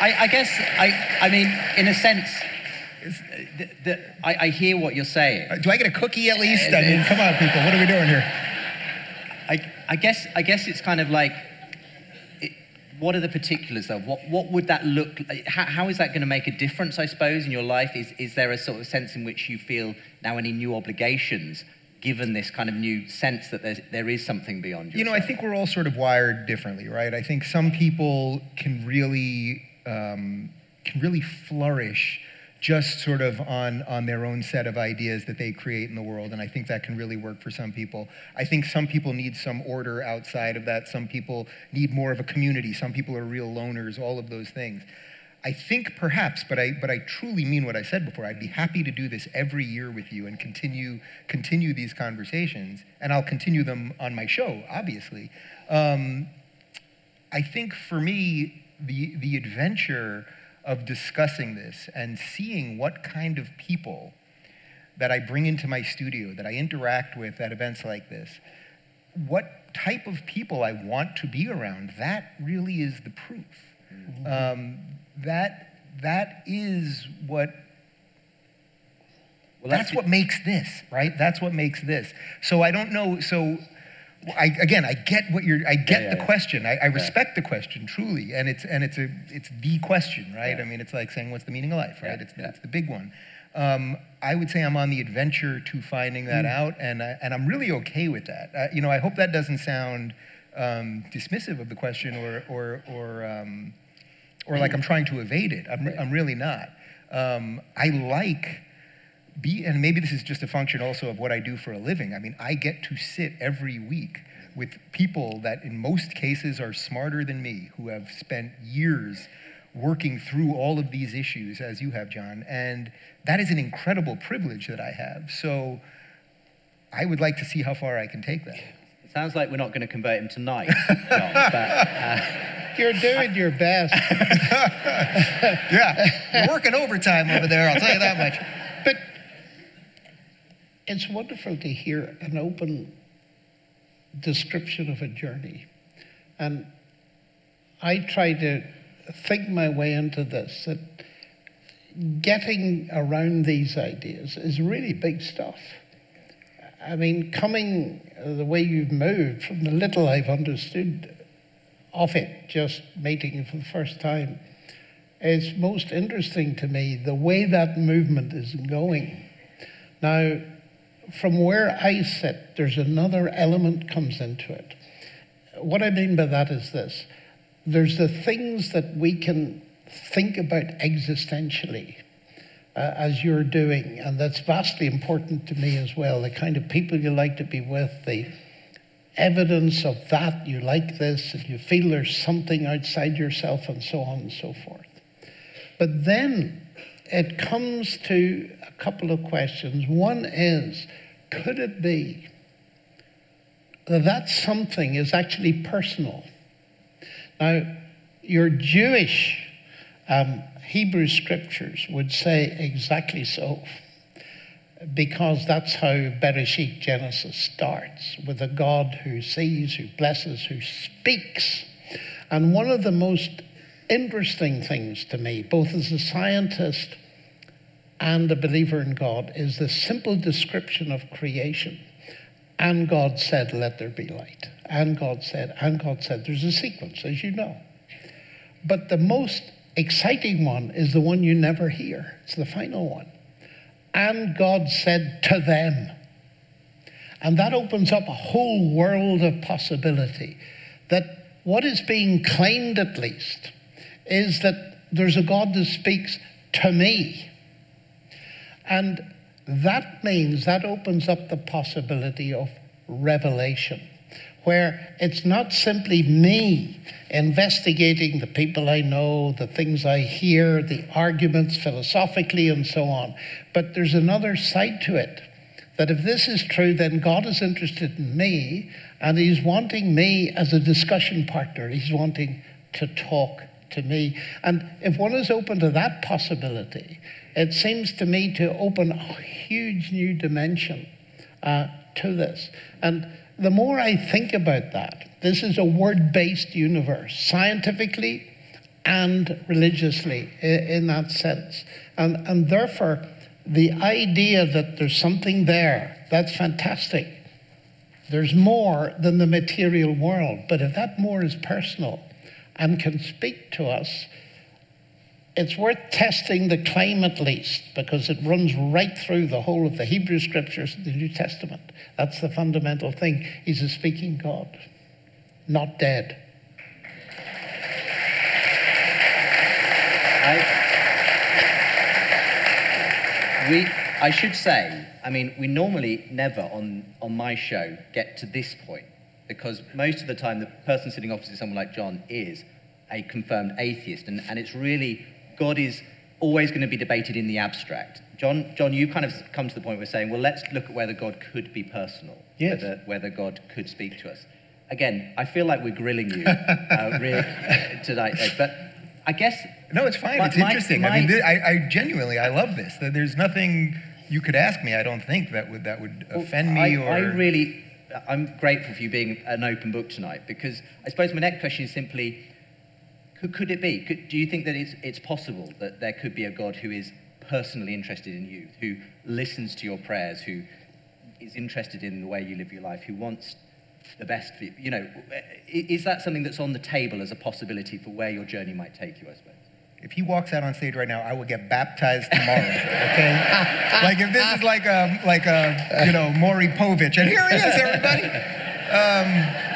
I, I, guess, I, I mean, in a sense, the, the, I, I, hear what you're saying. Uh, do I get a cookie at least? I mean, come on, people, what are we doing here? I, I guess, I guess it's kind of like what are the particulars though? What, what would that look like? How, how is that going to make a difference, I suppose, in your life? Is, is there a sort of sense in which you feel now any new obligations given this kind of new sense that there's, there is something beyond yourself? You know, I think we're all sort of wired differently, right? I think some people can really, um, can really flourish just sort of on, on their own set of ideas that they create in the world. And I think that can really work for some people. I think some people need some order outside of that. Some people need more of a community. Some people are real loners, all of those things. I think perhaps, but I, but I truly mean what I said before. I'd be happy to do this every year with you and continue, continue these conversations. And I'll continue them on my show, obviously. Um, I think for me, the, the adventure of discussing this and seeing what kind of people that I bring into my studio, that I interact with at events like this, what type of people I want to be around, that really is the proof. Mm-hmm. Um, that, that is what well, that's, that's what makes this, right? That's what makes this. So I don't know. So I, again, I get what you're. I get yeah, yeah, the question. I, I respect the question truly, and it's and it's a it's the question, right? I mean, it's like saying, "What's the meaning of life?" Right? It's it's the big one. Um, I would say I'm on the adventure to finding that mm. out, and I, and I'm really okay with that. Uh, you know, I hope that doesn't sound um, dismissive of the question or or or um, or like I'm trying to evade it. I'm I'm really not. Um, I like be, and maybe this is just a function also of what I do for a living. I mean, I get to sit every week with people that, in most cases, are smarter than me, who have spent years working through all of these issues, as you have, John. And that is an incredible privilege that I have. So I would like to see how far I can take that. It sounds like we're not going to convert him tonight, *laughs* John, but. Uh, you're doing your best. *laughs* *laughs* yeah, you're working overtime over there, I'll tell you that much. It's wonderful to hear an open description of a journey. And I try to think my way into this that getting around these ideas is really big stuff. I mean, coming the way you've moved from the little I've understood of it, just meeting you for the first time, is most interesting to me the way that movement is going. Now, from where I sit, there's another element comes into it. What I mean by that is this. There's the things that we can think about existentially uh, as you're doing, and that's vastly important to me as well. The kind of people you like to be with, the evidence of that, you like this, and you feel there's something outside yourself, and so on and so forth. But then it comes to couple of questions. One is could it be that something is actually personal? Now, your Jewish um, Hebrew scriptures would say exactly so, because that's how Bereshit Genesis starts with a God who sees, who blesses, who speaks. And one of the most interesting things to me, both as a scientist and a believer in God, is the simple description of creation. And God said, Let there be light. And God said, and God said, there's a sequence, as you know. But the most exciting one is the one you never hear. It's the final one. And God said to them. And that opens up a whole world of possibility. That what is being claimed, at least, is that there's a God that speaks to me. And that means that opens up the possibility of revelation, where it's not simply me investigating the people I know, the things I hear, the arguments philosophically, and so on, but there's another side to it that if this is true, then God is interested in me and He's wanting me as a discussion partner. He's wanting to talk to me. And if one is open to that possibility, it seems to me to open a huge new dimension uh, to this. And the more I think about that, this is a word based universe, scientifically and religiously, in, in that sense. And, and therefore, the idea that there's something there, that's fantastic. There's more than the material world. But if that more is personal and can speak to us, it's worth testing the claim at least because it runs right through the whole of the Hebrew scriptures the New Testament. That's the fundamental thing. He's a speaking God, not dead. I, we, I should say, I mean, we normally never on, on my show get to this point because most of the time the person sitting opposite someone like John is a confirmed atheist, and, and it's really God is always going to be debated in the abstract. John, John, you kind of come to the point where saying, well, let's look at whether God could be personal, yes. whether, whether God could speak to us. Again, I feel like we're grilling you *laughs* uh, really, *laughs* tonight, but I guess. No, it's fine. My, it's interesting. My, I mean, I, I, genuinely, I love this. There's nothing you could ask me. I don't think that would that would offend me. I, or I really, I'm grateful for you being an open book tonight because I suppose my next question is simply could, could it be? Could, do you think that it's, it's possible that there could be a God who is personally interested in you, who listens to your prayers, who is interested in the way you live your life, who wants the best for you? You know, is that something that's on the table as a possibility for where your journey might take you, I suppose? If he walks out on stage right now, I will get baptized tomorrow. Okay, *laughs* like if this is like a like a you know Maury Povich, and here he is, everybody. Um,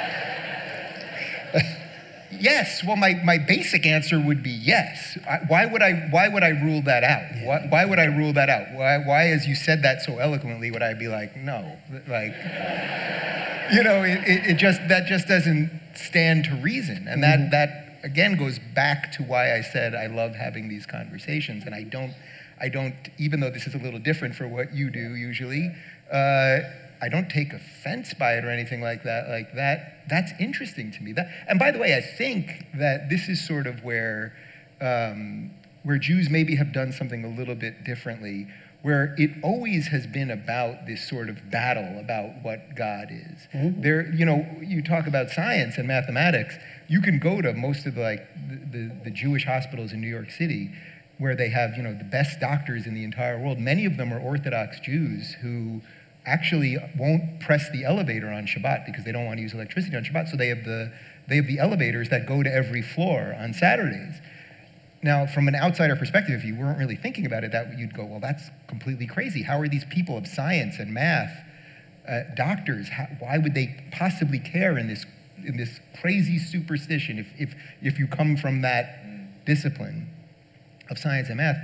yes. Well, my, my basic answer would be yes. I, why would I why would I rule that out? Why, why would I rule that out? Why, why, as you said that so eloquently, would I be like, no, like, *laughs* you know, it, it, it just that just doesn't stand to reason, and that mm-hmm. that again goes back to why I said I love having these conversations, and I don't. I don't, even though this is a little different for what you do usually, uh, I don't take offense by it or anything like that. Like that, that's interesting to me. That, and by the way, I think that this is sort of where, um, where Jews maybe have done something a little bit differently, where it always has been about this sort of battle about what God is. Mm-hmm. There, you know, you talk about science and mathematics. You can go to most of the, like the, the, the Jewish hospitals in New York City, where they have you know the best doctors in the entire world. Many of them are Orthodox Jews who actually won't press the elevator on Shabbat because they don't want to use electricity on Shabbat. So they have the, they have the elevators that go to every floor on Saturdays. Now, from an outsider perspective, if you weren't really thinking about it, that you'd go, well, that's completely crazy. How are these people of science and math, uh, doctors, how, why would they possibly care in this, in this crazy superstition if, if, if you come from that discipline of science and math?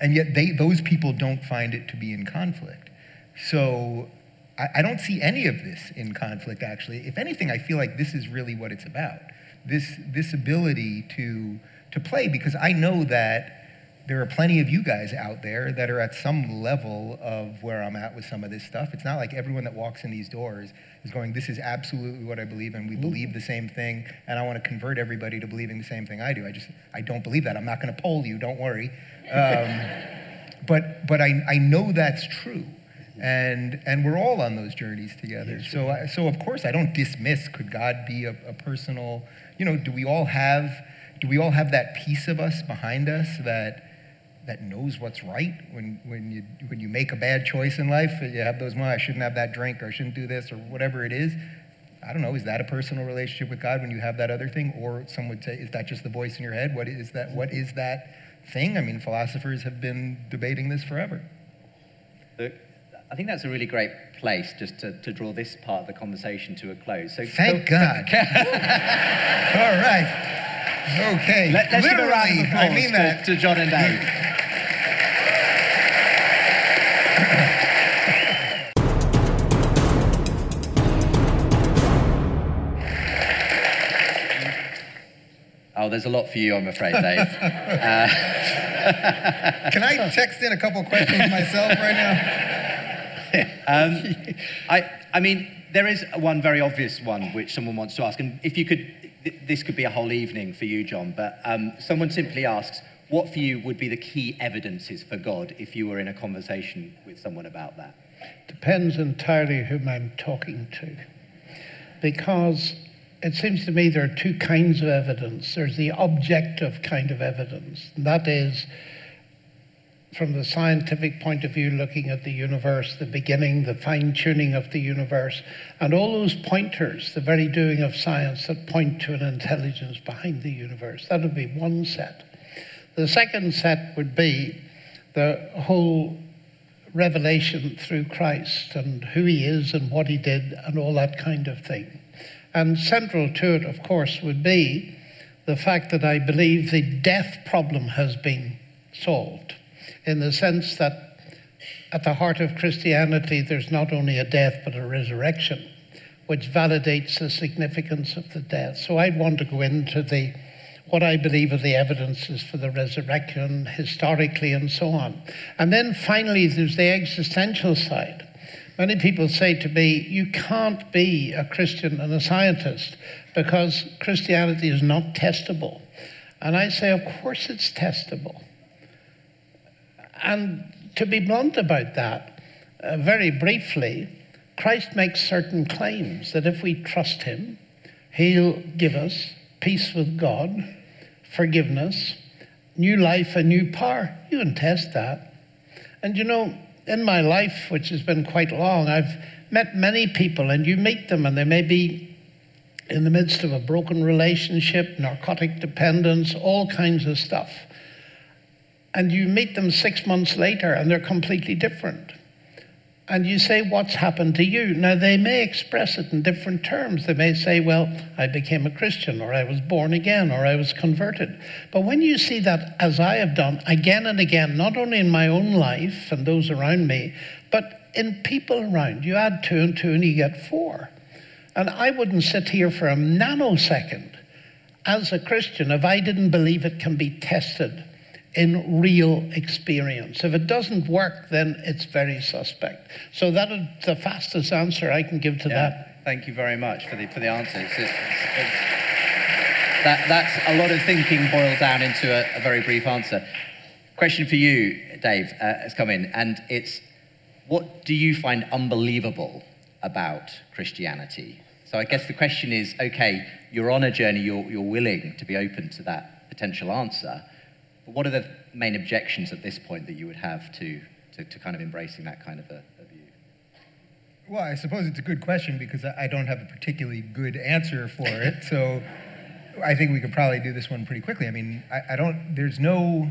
And yet they, those people don't find it to be in conflict. So I, I don't see any of this in conflict, actually. If anything, I feel like this is really what it's about this, this ability to, to play, because I know that there are plenty of you guys out there that are at some level of where I'm at with some of this stuff. It's not like everyone that walks in these doors is going, This is absolutely what I believe, and we mm-hmm. believe the same thing, and I want to convert everybody to believing the same thing I do. I just, I don't believe that. I'm not going to poll you, don't worry. Um, *laughs* but but I, I know that's true and and we're all on those journeys together. Yes, so I, so of course I don't dismiss. Could God be a, a, personal? You know, do we all have do we all have that piece of us behind us that that knows what's right when when you when you make a bad choice in life? You have those. Well, I shouldn't have that drink, or I shouldn't do this, or whatever it is. I don't know. Is that a personal relationship with God when you have that other thing, or some would say, is that just the voice in your head? What is that? What is that thing? I mean, philosophers have been debating this forever. I think that's a really great place just to, to draw this part of the conversation to a close. So, Thank so, God. *laughs* All right. Okay. Let, us give a round of I mean that. To, to John and Dave. Oh, there's a lot for you, I'm afraid, Dave. *laughs* uh, *laughs* Can I text in a couple questions myself right now? Um, I, I mean, there is one very obvious one which someone wants to ask, and if you could, this could be a whole evening for you, John, but um, someone simply asks, what for you would be the key evidences for God if you were in a conversation with someone about that? Depends entirely whom I'm talking to. Because it seems to me there are two kinds of evidence. There's the objective kind of evidence, and that is from the scientific point of view, looking at the universe, the beginning, the fine tuning of the universe, and all those pointers, the very doing of science that point to an intelligence behind the universe. That would be one set. The second set would be the whole revelation through Christ and who he is and what he did and all that kind of thing. And central to it, of course, would be the fact that I believe the death problem has been solved in the sense that at the heart of Christianity, there's not only a death but a resurrection, which validates the significance of the death. So I'd want to go into the what I believe are the evidences for the resurrection historically and so on. And then finally, there's the existential side. Many people say to me, You can't be a Christian and a scientist because Christianity is not testable. And I say, Of course it's testable. And to be blunt about that, uh, very briefly, Christ makes certain claims that if we trust him, he'll give us peace with God, forgiveness, new life, and new power. You can test that. And you know, in my life, which has been quite long, I've met many people, and you meet them, and they may be in the midst of a broken relationship, narcotic dependence, all kinds of stuff and you meet them six months later and they're completely different. And you say, What's happened to you? Now, they may express it in different terms. They may say, Well, I became a Christian, or I was born again, or I was converted. But when you see that, as I have done again and again, not only in my own life and those around me, but in people around, you add two and two and you get four. And I wouldn't sit here for a nanosecond as a Christian if I didn't believe it can be tested in real experience. If it doesn't work, then it's very suspect. So that is the fastest answer I can give to yeah, that. Thank you very much for the, for the answer. It's, it's, it's, that, that's a lot of thinking boiled down into a, a very brief answer. Question for you, Dave, uh, has come in, and it's what do you find unbelievable about Christianity? So I guess the question is okay, you're on a journey, you're, you're willing to be open to that potential answer. But what are the main objections at this point that you would have to, to, to kind of embracing that kind of a, a, view? Well, I suppose it's a good question because I don't have a particularly good answer for it. *laughs* So I think we could probably do this one pretty quickly. I mean, I, I don't, there's no,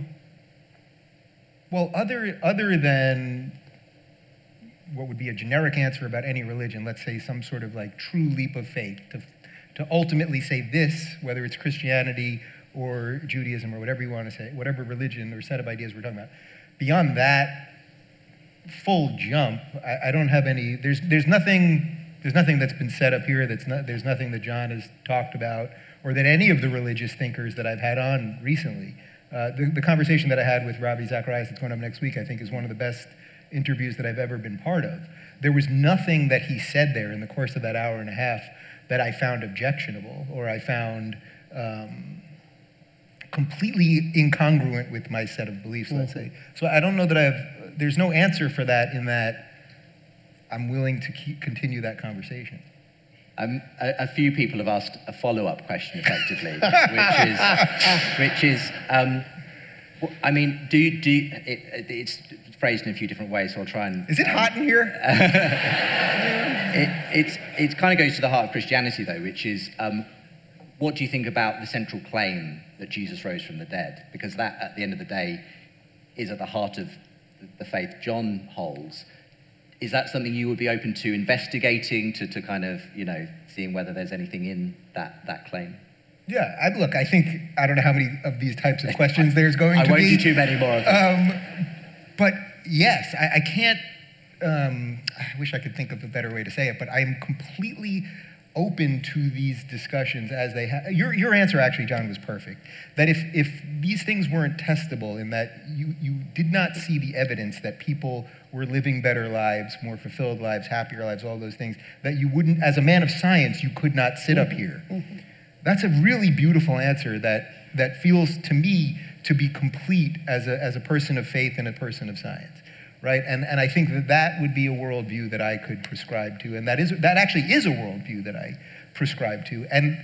well, other, other than what would be a generic answer about any religion, let's say some sort of like true leap of faith to, to ultimately say this, whether it's Christianity or Judaism or whatever you want to say, whatever religion or set of ideas we're talking about. Beyond that full jump, I, I don't have any. There's there's nothing there's nothing that's been set up here. That's not, there's nothing that John has talked about or that any of the religious thinkers that I've had on recently. Uh, the, the conversation that I had with Ravi Zacharias that's going up next week, I think, is one of the best interviews that I've ever been part of. There was nothing that he said there in the course of that hour and a half that I found objectionable or I found um, completely incongruent with my set of beliefs, let's say. So I don't know that I have, there's no answer for that in that I'm willing to keep, continue that conversation. Um, a, a, few people have asked a follow-up question, effectively, *laughs* which is, which is, um, I mean, do you, do it, it's phrased in a few different ways, so I'll try and. Is it um, hot in here? *laughs* it, it's, it kind of goes to the heart of Christianity, though, which is, um, what do you think about the central claim that Jesus rose from the dead, because that, at the end of the day, is at the heart of the faith John holds. Is that something you would be open to investigating, to, to kind of, you know, seeing whether there's anything in that, that claim? Yeah, I, look, I think, I don't know how many of these types of questions *laughs* there's going I to be. I won't do too many more of them. Um, but yes, I, I can't, um, I wish I could think of a better way to say it, but I'm completely open to these discussions as they have. Your, your answer, actually, John, was perfect. That if, if these things weren't testable, in that you, you did not see the evidence that people were living better lives, more fulfilled lives, happier lives, all those things, that you wouldn't, as a man of science, you could not sit up here. Mm-hmm. That's a really beautiful answer that, that feels to me to be complete as a, as a person of faith and a person of science right? And, and I think that that would be a worldview that I could prescribe to, and that is that actually is a worldview that I prescribe to, and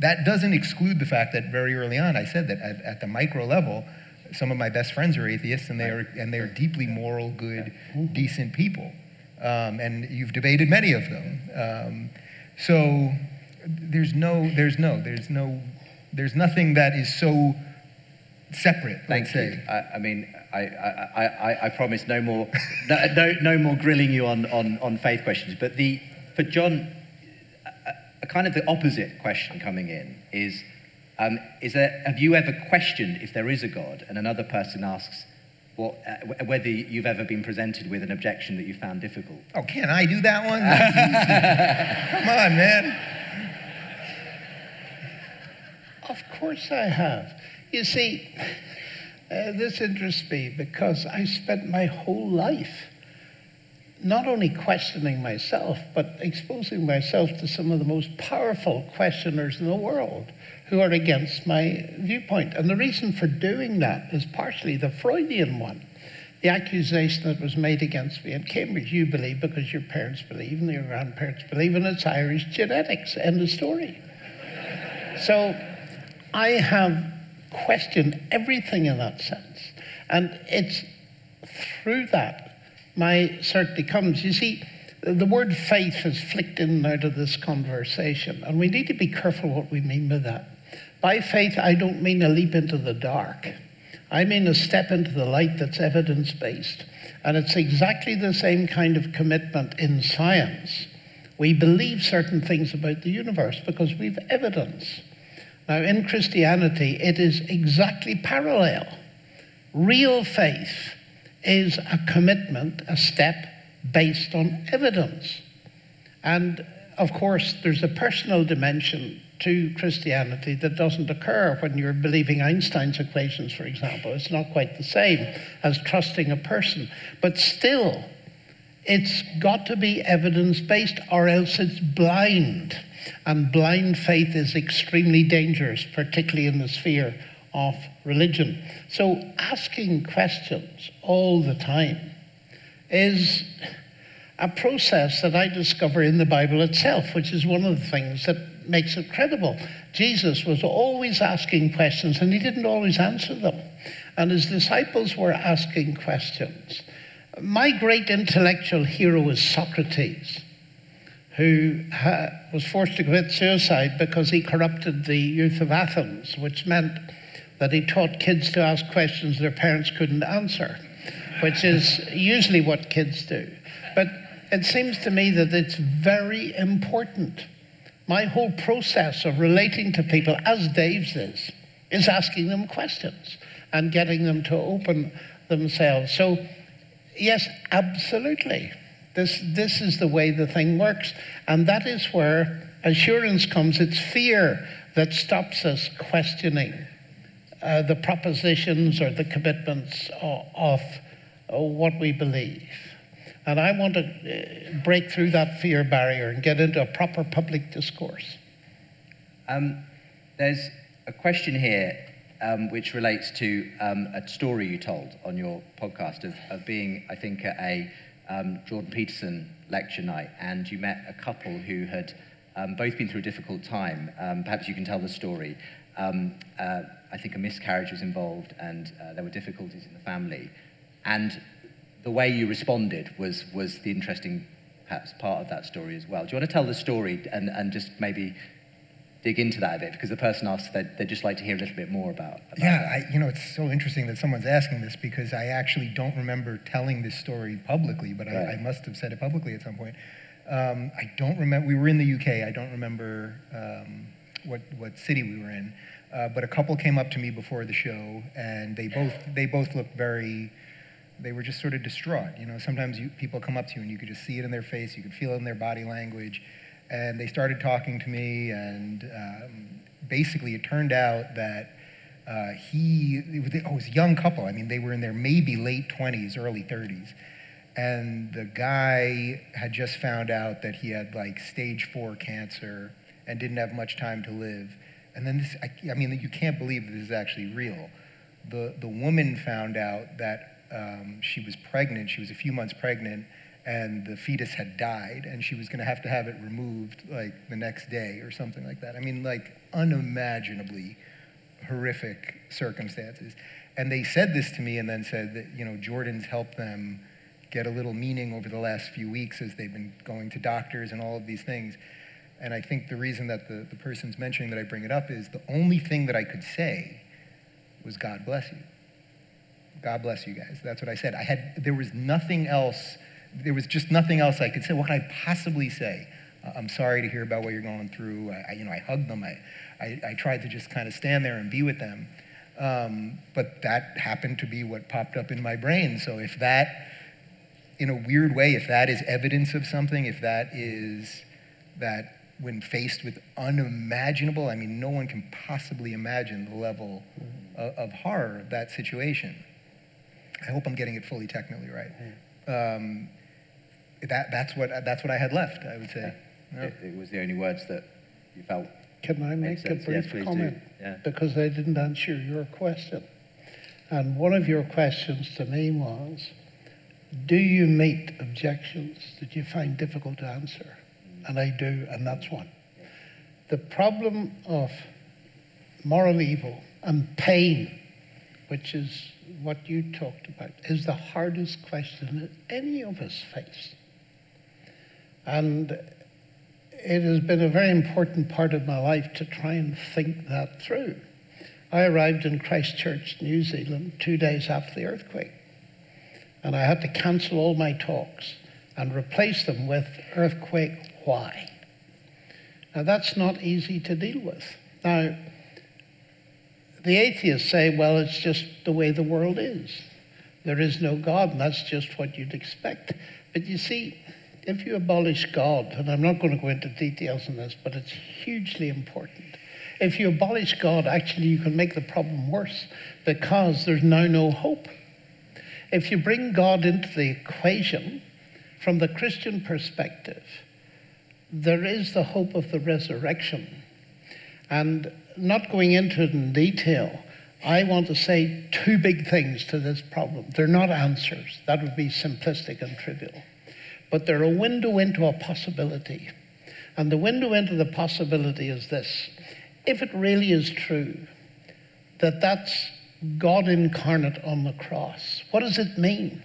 that doesn't exclude the fact that very early on I said that at, at the micro level, some of my best friends are atheists, and they are and they are deeply moral, good, decent people, um, and you've debated many of them. Um, so there's no there's no there's no there's nothing that is so separate. Thank you. Say. I, I mean, I, I, I, I, promise no more, *laughs* no, no, no, more grilling you on, on, on faith questions. But the, for John, a, a kind of the opposite question coming in is, um, is there, have you ever questioned if there is a God and another person asks what, uh, whether you've ever been presented with an objection that you found difficult? Oh, can I do that one? *laughs* Come on, man. Of course I have. You see, uh, this interests me because I spent my whole life not only questioning myself, but exposing myself to some of the most powerful questioners in the world who are against my viewpoint. And the reason for doing that is partially the Freudian one. The accusation that was made against me at Cambridge, you believe because your parents believe and your grandparents believe, and it's Irish genetics. End of story. So I have question everything in that sense. And it's through that my certainty comes. You see, the word faith has flicked in and out of this conversation, and we need to be careful what we mean by that. By faith, I don't mean a leap into the dark. I mean a step into the light that's evidence based. And it's exactly the same kind of commitment in science. We believe certain things about the universe because we've evidence. Now, in Christianity, it is exactly parallel. Real faith is a commitment, a step based on evidence. And of course, there's a personal dimension to Christianity that doesn't occur when you're believing Einstein's equations, for example. It's not quite the same as trusting a person. But still, it's got to be evidence based, or else it's blind. And blind faith is extremely dangerous, particularly in the sphere of religion. So asking questions all the time is a process that I discover in the Bible itself, which is one of the things that makes it credible. Jesus was always asking questions and he didn't always answer them. And his disciples were asking questions. My great intellectual hero is Socrates who ha- was forced to commit suicide because he corrupted the youth of Athens, which meant that he taught kids to ask questions their parents couldn't answer, which is usually what kids do. But it seems to me that it's very important. My whole process of relating to people, as Dave's is, is asking them questions and getting them to open themselves. So, yes, absolutely. This, this is the way the thing works. And that is where assurance comes. It's fear that stops us questioning uh, the propositions or the commitments of, of uh, what we believe. And I want to uh, break through that fear barrier and get into a proper public discourse. Um, there's a question here um, which relates to um, a story you told on your podcast of, of being, I think, a um, Jordan Peterson lecture night, and you met a couple who had um, both been through a difficult time. Um, perhaps you can tell the story. Um, uh, I think a miscarriage was involved, and uh, there were difficulties in the family. And the way you responded was, was the interesting, perhaps, part of that story as well. Do you want to tell the story and, and just maybe dig into that a bit because the person asked that they'd just like to hear a little bit more about. about yeah, I, you know, it's so interesting that someone's asking this because I actually don't remember telling this story publicly, but right. I, I, must have said it publicly at some point. Um, I don't remember. We were in the UK. I don't remember um, what what city we were in, uh, but a couple came up to me before the show, and they both they both looked very. They were just sort of distraught. You know, sometimes you, people come up to you and you could just see it in their face. You could feel it in their body language And they started talking to me, and um, basically, it turned out that uh, he, it was, oh, it was a young couple. I mean, they were in their maybe late 20s, early 30s. And the guy had just found out that he had like stage four cancer and didn't have much time to live. And then this, I, I mean, you can't believe this is actually real. The, the woman found out that um, she was pregnant, she was a few months pregnant, and the fetus had died, and she was going to have to have it removed like the next day or something like that. I mean, like unimaginably horrific circumstances. And they said this to me and then said that, you know, Jordan's helped them get a little meaning over the last few weeks as they've been going to doctors and all of these things. And I think the reason that the, the person's mentioning that I bring it up is the only thing that I could say was God bless you. God bless you guys. That's what I said. I had there was nothing else. There was just nothing else I could say. What could I possibly say? Uh, I'm sorry to hear about what you're going through. I, I, you know, I hugged them. I, I, I, tried to just kind of stand there and be with them. Um, but that happened to be what popped up in my brain. So if that, in a weird way, if that is evidence of something, if that is that when faced with unimaginable, I mean, no one can possibly imagine the level of, of horror of that situation. I hope I'm getting it fully technically right. Um, that, that's, what, that's what I had left, I would say. Yeah. It, it, was the only words that you felt. Can I make a brief yes, comment? Yeah. Because I didn't answer your question. And one of your questions to me was Do you meet objections that you find difficult to answer? Mm. And I do, and that's one. The problem of moral evil and pain, which is what you talked about, is the hardest question that any of us face. And it has been a very important part of my life to try and think that through. I arrived in Christchurch, New Zealand, two days after the earthquake. And I had to cancel all my talks and replace them with earthquake why. Now, that's not easy to deal with. Now, the atheists say, well, it's just the way the world is. There is no God, and that's just what you'd expect. But you see, if you abolish God, and I'm not going to go into details on this, but it's hugely important. If you abolish God, actually, you can make the problem worse because there's now no hope. If you bring God into the equation from the Christian perspective, there is the hope of the resurrection. And not going into it in detail, I want to say two big things to this problem. They're not answers, that would be simplistic and trivial. But they're a window into a possibility. And the window into the possibility is this if it really is true that that's God incarnate on the cross, what does it mean?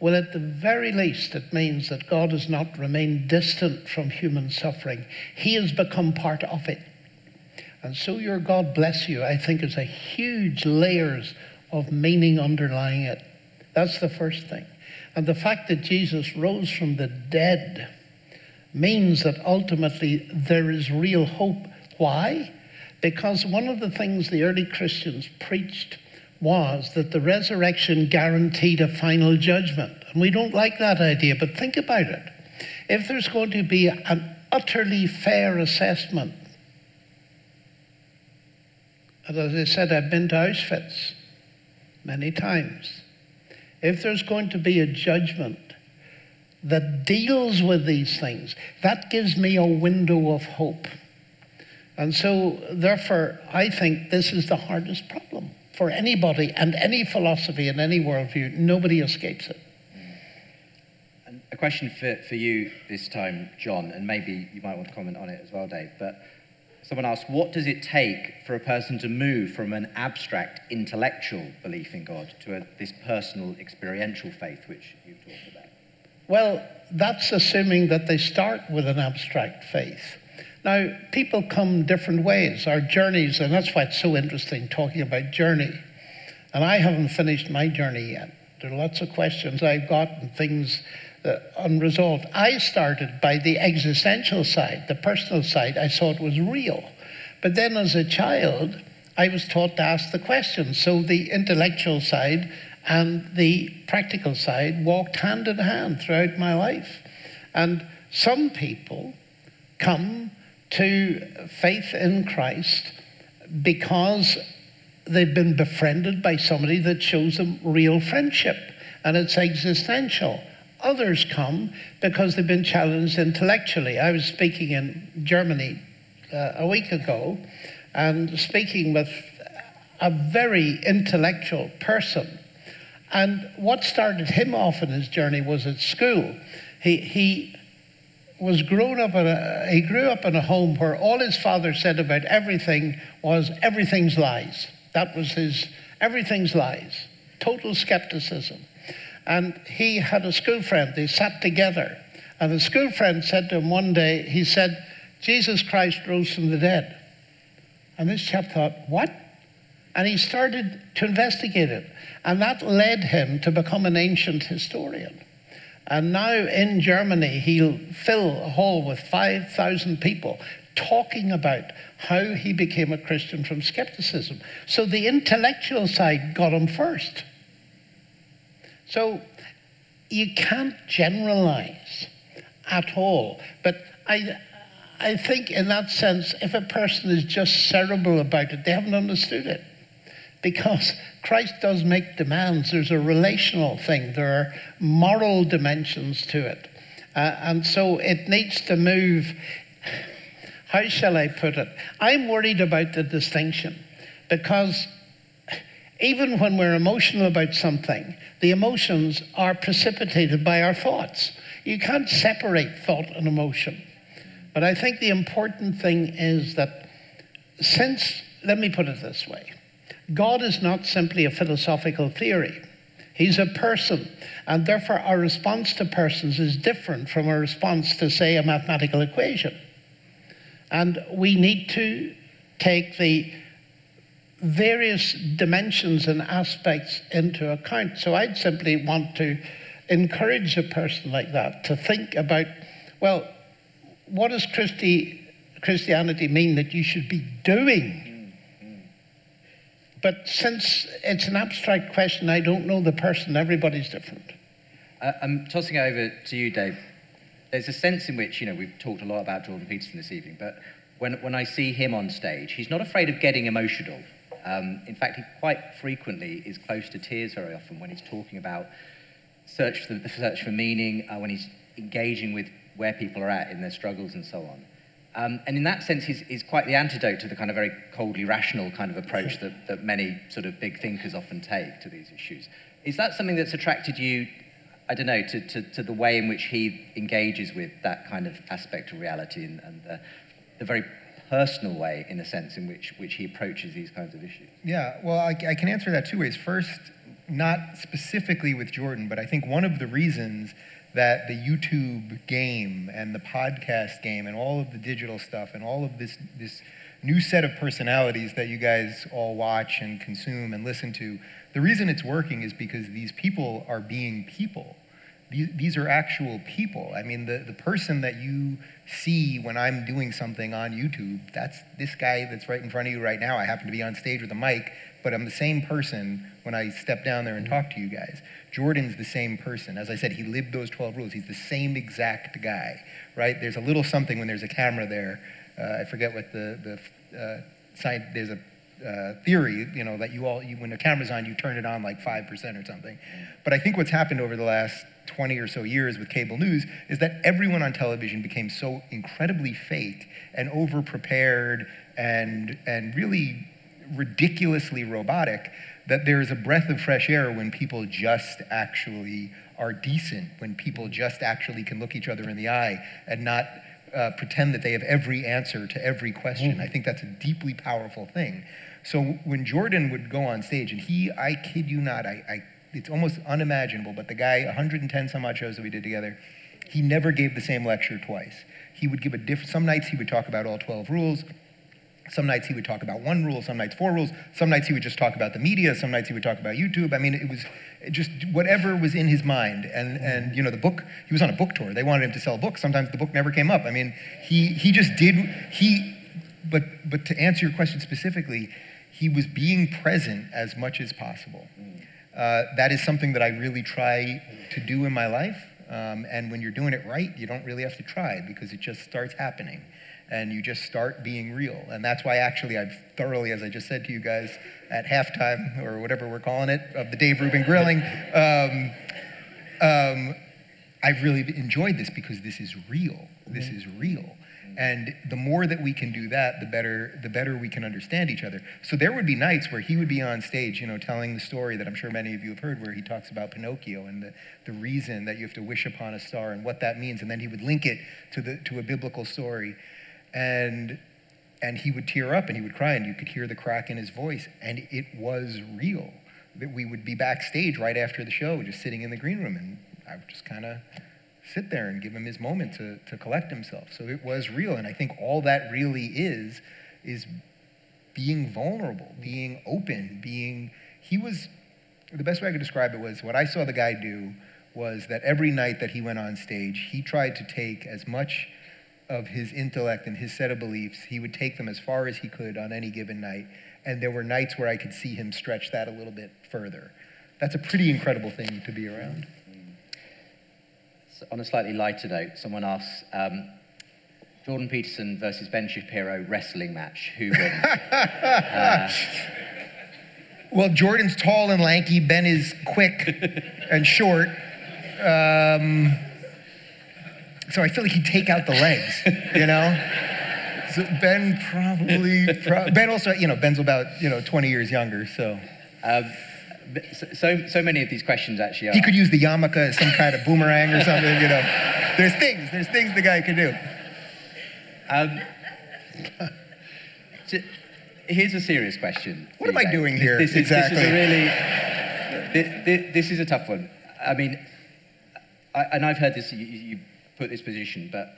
Well, at the very least, it means that God has not remained distant from human suffering. He has become part of it. And so your God bless you, I think, is a huge layers of meaning underlying it. That's the first thing. And the fact that Jesus rose from the dead means that ultimately there is real hope. Why? Because one of the things the early Christians preached was that the resurrection guaranteed a final judgment. And we don't like that idea, but think about it. If there's going to be an utterly fair assessment and as I said, I've been to Auschwitz many times. If there's going to be a judgment that deals with these things, that gives me a window of hope. And so, therefore, I think this is the hardest problem for anybody and any philosophy and any worldview. Nobody escapes it. A question for, for you this time, John, and maybe you might want to comment on it as well, Dave. But Someone asked, what does it take for a person to move from an abstract intellectual belief in God to a, this personal experiential faith which you've talked about? Well, that's assuming that they start with an abstract faith. Now, people come different ways. Our journeys, and that's why it's so interesting talking about journey. And I haven't finished my journey yet. There are lots of questions I've got and things uh, unresolved. I started by the existential side, the personal side. I saw it was real. But then as a child, I was taught to ask the questions. So the intellectual side and the practical side walked hand in hand throughout my life. And some people come to faith in Christ because they've been befriended by somebody that shows them real friendship and it's existential. Others come because they've been challenged intellectually. I was speaking in Germany uh, a week ago and speaking with a very intellectual person. And what started him off in his journey was at school. He, he was grown up in a, he grew up in a home where all his father said about everything was everything's lies. That was his, everything's lies, total skepticism. And he had a school friend, they sat together. And the school friend said to him one day, he said, Jesus Christ rose from the dead. And this chap thought, what? And he started to investigate it. And that led him to become an ancient historian. And now in Germany, he'll fill a hall with 5,000 people talking about how he became a Christian from skepticism. So the intellectual side got him first. So you can't generalize at all. But I, I think, in that sense, if a person is just cerebral about it, they haven't understood it. Because Christ does make demands. There's a relational thing, there are moral dimensions to it. Uh, and so it needs to move. How shall I put it? I'm worried about the distinction because even when we're emotional about something, the emotions are precipitated by our thoughts. You can't separate thought and emotion. But I think the important thing is that since, let me put it this way God is not simply a philosophical theory. He's a person, and therefore our response to persons is different from our response to, say, a mathematical equation. And we need to take the various dimensions and aspects into account. So I'd simply want to encourage a person like that to think about, well, what does Christi, Christianity mean that you should be doing? But since it's an abstract question, I don't know the person, everybody's different. I'm tossing over to you, Dave. There's a sense in which, you know, we've talked a lot about Jordan Peterson this evening, but when, when I see him on stage, he's not afraid of getting emotional. Um, in fact, he quite frequently is close to tears very often when he's talking about search for the search for meaning, uh, when he's engaging with where people are at in their struggles and so on. Um, and in that sense, he's, he's, quite the antidote to the kind of very coldly rational kind of approach that, that many sort of big thinkers often take to these issues. Is that something that's attracted you, I don't know, to, to, to the way in which he engages with that kind of aspect of reality and, and the, the very personal way, in a sense, in which, which he approaches these kinds of issues? Yeah, well, I, I can answer that two ways. First, not specifically with Jordan, but I think one of the reasons that the YouTube game and the podcast game and all of the digital stuff and all of this, this new set of personalities that you guys all watch and consume and listen to, the reason it's working is because these people are being people. These, these are actual people. I mean, the, the person that you see when I'm doing something on YouTube, that's this guy that's right in front of you right now. I happen to be on stage with a mic, but I'm the same person when I step down there and talk to you guys. Jordan's the same person. As I said, he lived those 12 rules. He's the same exact guy, right? There's a little something when there's a camera there. Uh, I forget what the, the uh, there's a uh, theory, you know, that you all, you, when the camera's on, you turn it on like 5% or something. But I think what's happened over the last 20 or so years with cable news is that everyone on television became so incredibly fake and over prepared and, and really ridiculously robotic that there's a breath of fresh air when people just actually are decent, when people just actually can look each other in the eye and not uh, pretend that they have every answer to every question. Mm. I think that's a deeply powerful thing. So when Jordan would go on stage, and he, I kid you not, I, I it's almost unimaginable, but the guy, 110 some odd shows that we did together, he never gave the same lecture twice. He would give a different, some nights he would talk about all 12 rules. Some nights he would talk about one rule, some nights four rules. Some nights he would just talk about the media. Some nights he would talk about YouTube. I mean, it was just whatever was in his mind. And, and you know, the book, he was on a book tour. They wanted him to sell books. Sometimes the book never came up. I mean, he, he just did, he, but, but to answer your question specifically, he was being present as much as possible. Uh, that is something that I really try to do in my life. Um, and when you're doing it right, you don't really have to try because it just starts happening and you just start being real. And that's why, actually, I've thoroughly, as I just said to you guys at halftime or whatever we're calling it, of the Dave Rubin grilling, um, um, I've really enjoyed this because this is real. This mm-hmm. is real. And the more that we can do that, the better the better we can understand each other. So there would be nights where he would be on stage, you know, telling the story that I'm sure many of you have heard, where he talks about Pinocchio and the, the reason that you have to wish upon a star and what that means, and then he would link it to the to a biblical story, and and he would tear up and he would cry, and you could hear the crack in his voice, and it was real. That we would be backstage right after the show, just sitting in the green room, and I would just kind of sit there and give him his moment to, to collect himself. So it was real. And I think all that really is, is being vulnerable, being open, being, he was, the best way I could describe it was what I saw the guy do was that every night that he went on stage, he tried to take as much of his intellect and his set of beliefs, he would take them as far as he could on any given night. And there were nights where I could see him stretch that a little bit further. That's a pretty incredible thing to be around on a slightly lighter note, someone asks um, Jordan Peterson versus Ben Shapiro wrestling match. Who wins? *laughs* uh, well, Jordan's tall and lanky. Ben is quick and short. Um, so I feel like he'd take out the legs, you know? So Ben probably, pro- Ben also, you know, Ben's about, you know, 20 years younger, so. Um, so, so many of these questions actually are. He could use the yarmulke as some kind of boomerang or something, you know. There's things, there's things the guy can do. Um, *laughs* so here's a serious question. What am I doing here? This, this exactly. Is, this is a really, this, this, is a tough one. I mean, I, and I've heard this, you, you put this position, but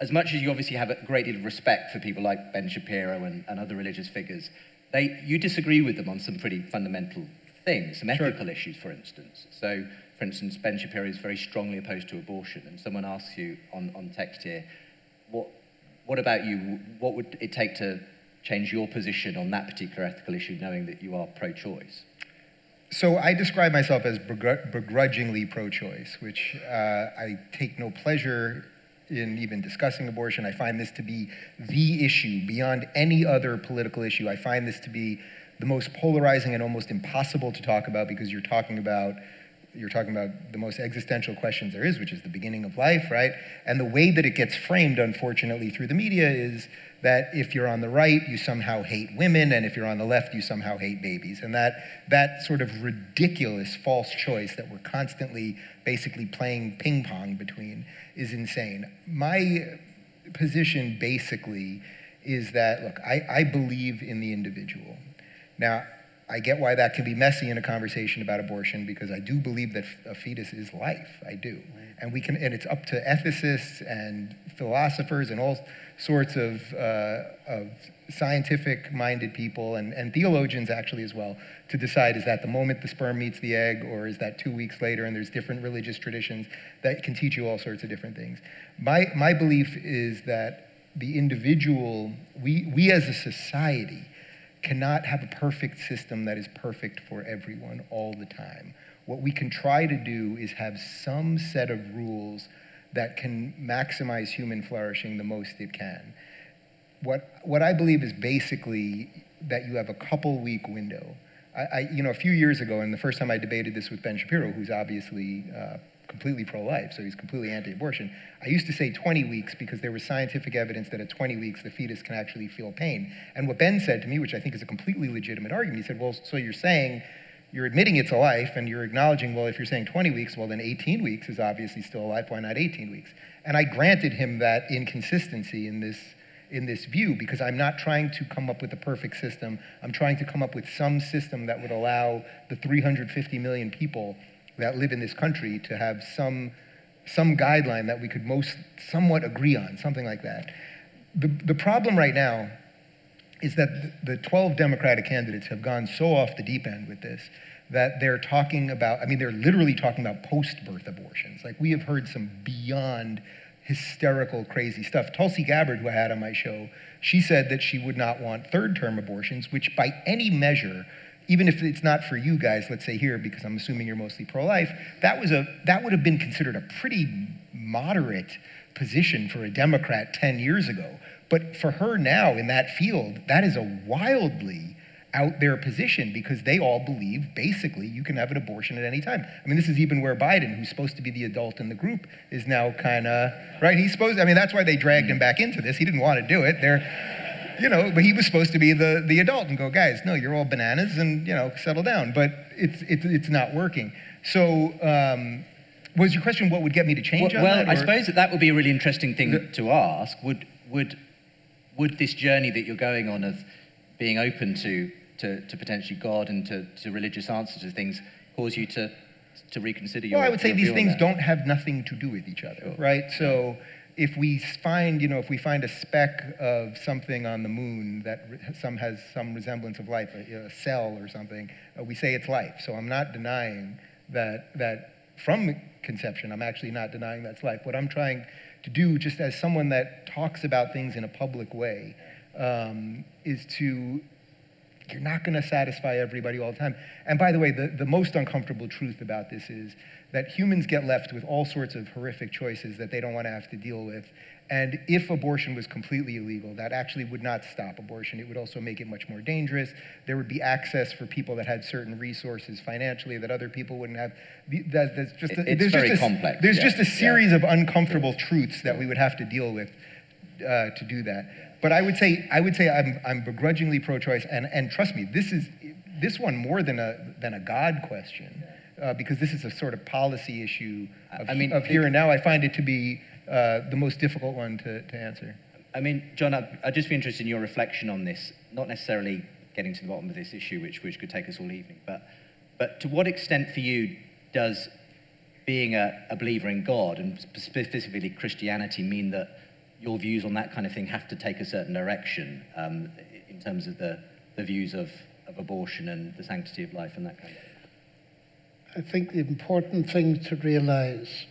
as much as you obviously have a great deal of respect for people like Ben Shapiro and, and other religious figures, they, you disagree with them on some pretty fundamental things, some ethical sure. issues, for instance. So, for instance, Ben Shapiro is very strongly opposed to abortion, and someone asks you on, on text here, what, what about you? What would it take to change your position on that particular ethical issue, knowing that you are pro choice? So I describe myself as begrudgingly pro choice, which uh, I take no pleasure in even discussing abortion. I find this to be the issue beyond any other political issue. I find this to be the most polarizing and almost impossible to talk about because you're talking about you're talking about the most existential questions there is, which is the beginning of life, right? And the way that it gets framed, unfortunately, through the media is that if you're on the right, you somehow hate women, and if you're on the left, you somehow hate babies. And that, that sort of ridiculous false choice that we're constantly basically playing ping pong between is insane. My position basically is that, look, I, I believe in the individual. Now, I get why that can be messy in a conversation about abortion because I do believe that a fetus is life. I do. And we can and it's up to ethicists and philosophers and all sorts of, uh, of scientific minded people and, and theologians actually as well to decide is that the moment the sperm meets the egg or is that two weeks later and there's different religious traditions that can teach you all sorts of different things. My, my belief is that the individual, we, we as a society, cannot have a perfect system that is perfect for everyone all the time. What we can try to do is have some set of rules that can maximize human flourishing the most it can. What, what I believe is basically that you have a couple week window. I, I, you know, a few years ago, and the first time I debated this with Ben Shapiro, who's obviously uh, completely pro-life, so he's completely anti-abortion. I used to say 20 weeks because there was scientific evidence that at 20 weeks the fetus can actually feel pain. And what Ben said to me, which I think is a completely legitimate argument, he said, well, so you're saying you're admitting it's a life and you're acknowledging, well, if you're saying 20 weeks, well, then 18 weeks is obviously still a life. Why not 18 weeks? And I granted him that inconsistency in this in this view because I'm not trying to come up with a perfect system. I'm trying to come up with some system that would allow the 350 million people that live in this country to have some, some guideline that we could most somewhat agree on, something like that. The, the problem right now is that the 12 Democratic candidates have gone so off the deep end with this that they're talking about, I mean, they're literally talking about post birth abortions. Like, we have heard some beyond hysterical, crazy stuff. Tulsi Gabbard, who I had on my show, she said that she would not want third term abortions, which by any measure even if it's not for you guys, let's say here, because I'm assuming you're mostly pro-life, that was a that would have been considered a pretty moderate position for a Democrat 10 years ago. But for her now in that field, that is a wildly out there position because they all believe basically you can have an abortion at any time. I mean, this is even where Biden, who's supposed to be the adult in the group, is now kind of right. He's supposed. I mean, that's why they dragged him back into this. He didn't want to do it. They're you know, but he was supposed to be the, the adult and go, guys, no, you're all bananas and, you know, settle down. But it's, it's, it's not working. So, um, was your question what would get me to change well, on that? Well, I suppose that that would be a really interesting thing the, to ask. Would, would, would this journey that you're going on of being open to, to, to potentially God and to, to religious answers to things cause you to, to reconsider your Well, I would say these things don't have nothing to do with each other, sure. right? So if we find, you know, if we find a speck of something on the moon that some has some resemblance of life, a, a cell or something, uh, we say it's life. So I'm not denying that that from conception, I'm actually not denying that's life. What I'm trying to do, just as someone that talks about things in a public way, um, is to you're not going to satisfy everybody all the time. And by the way, the, the most uncomfortable truth about this is that humans get left with all sorts of horrific choices that they don't want to have to deal with. And if abortion was completely illegal, that actually would not stop abortion. It would also make it much more dangerous. There would be access for people that had certain resources financially that other people wouldn't have. That, that's just a, it's very just a, complex. There's yeah. just a series yeah. of uncomfortable truths that we would have to deal with uh, to do that. But I would say I would say I'm, I'm begrudgingly pro-choice, and, and trust me, this is this one more than a than a God question uh, because this is a sort of policy issue of, I mean, of here and now. I find it to be uh, the most difficult one to, to answer. I mean, John, I'd, I'd, just be interested in your reflection on this, not necessarily getting to the bottom of this issue, which, which could take us all evening, but, but to what extent for you does being a, a believer in God, and specifically Christianity, mean that your views on that kind of thing have to take a certain direction um, in terms of the, the views of, of abortion and the sanctity of life and that kind of thing? I think the important thing to realize,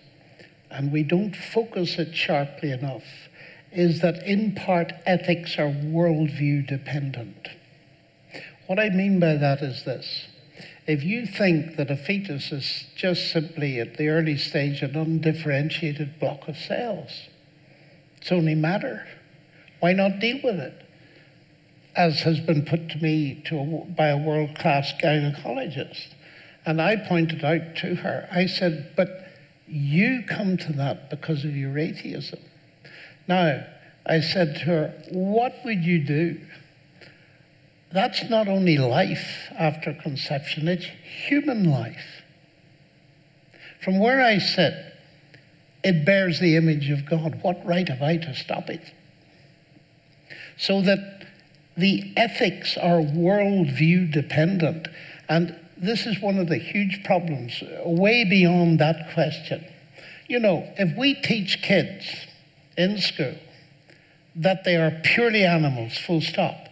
and we don't focus it sharply enough, is that in part ethics are worldview dependent. What I mean by that is this. If you think that a fetus is just simply at the early stage an undifferentiated block of cells, it's only matter. Why not deal with it? As has been put to me to by a world class gynecologist. And I pointed out to her, I said, but you come to that because of your atheism. Now, I said to her, what would you do? That's not only life after conception, it's human life. From where I sit, it bears the image of God. What right have I to stop it? So that the ethics are worldview dependent. And this is one of the huge problems, way beyond that question. You know, if we teach kids in school that they are purely animals, full stop,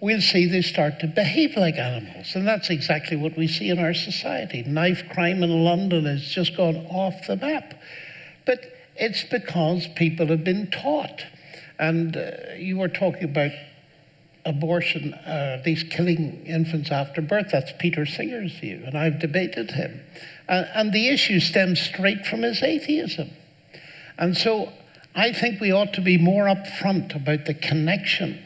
we'll see they start to behave like animals. And that's exactly what we see in our society. Knife crime in London has just gone off the map. But it's because people have been taught. And uh, you were talking about abortion, uh, these killing infants after birth. That's Peter Singer's view, and I've debated him. And the issue stems straight from his atheism. And so I think we ought to be more upfront about the connection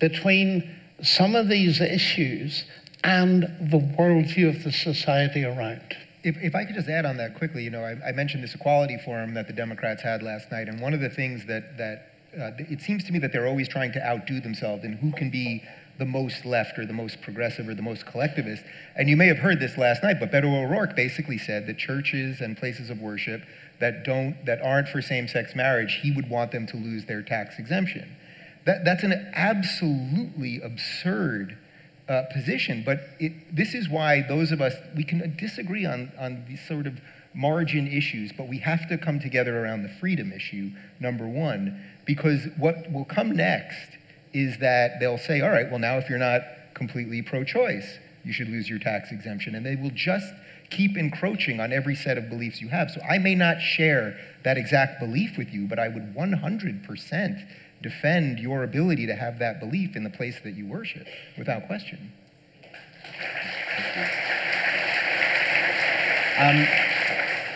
between some of these issues and the worldview of the society around. If, if I could just add on that quickly, you know, I, I mentioned this equality forum that the Democrats had last night, and one of the things that, that uh, it seems to me that they're always trying to outdo themselves in who can be the most left or the most progressive or the most collectivist. And you may have heard this last night, but Beto O'Rourke basically said that churches and places of worship that don't that aren't for same-sex marriage, he would want them to lose their tax exemption. That, that's an absolutely absurd uh, position, but it, this is why those of us we can disagree on on these sort of margin issues, but we have to come together around the freedom issue, number one, because what will come next is that they'll say, all right, well, now if you're not completely pro choice, you should lose your tax exemption. And they will just keep encroaching on every set of beliefs you have. So I may not share that exact belief with you, but I would 100% defend your ability to have that belief in the place that you worship, without question. Um,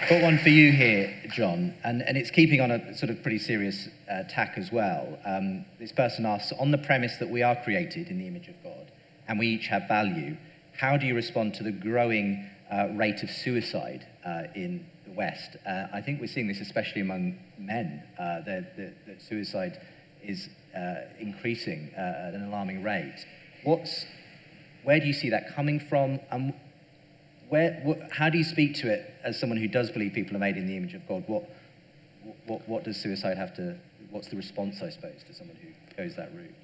got one for you here, John, and, and it's keeping on a sort of pretty serious uh, tack as well. Um, this person asks, on the premise that we are created in the image of God and we each have value, how do you respond to the growing uh, rate of suicide uh, in the West? Uh, I think we're seeing this especially among men, uh, that, suicide is uh, increasing at an alarming rate. What's, where do you see that coming from? And where, wh- how do you speak to it as someone who does believe people are made in the image of God? What, what, what does suicide have to, what's the response, I suppose, to someone who goes that route?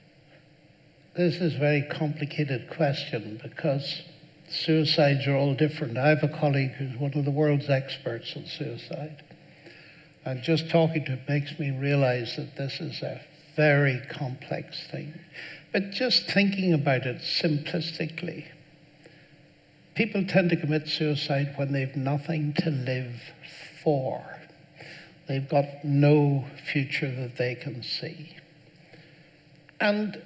This is a very complicated question because suicides are all different. I have a colleague who's one of the world's experts on suicide. And just talking to him makes me realize that this is a very complex thing. But just thinking about it simplistically, people tend to commit suicide when they've nothing to live for. They've got no future that they can see. And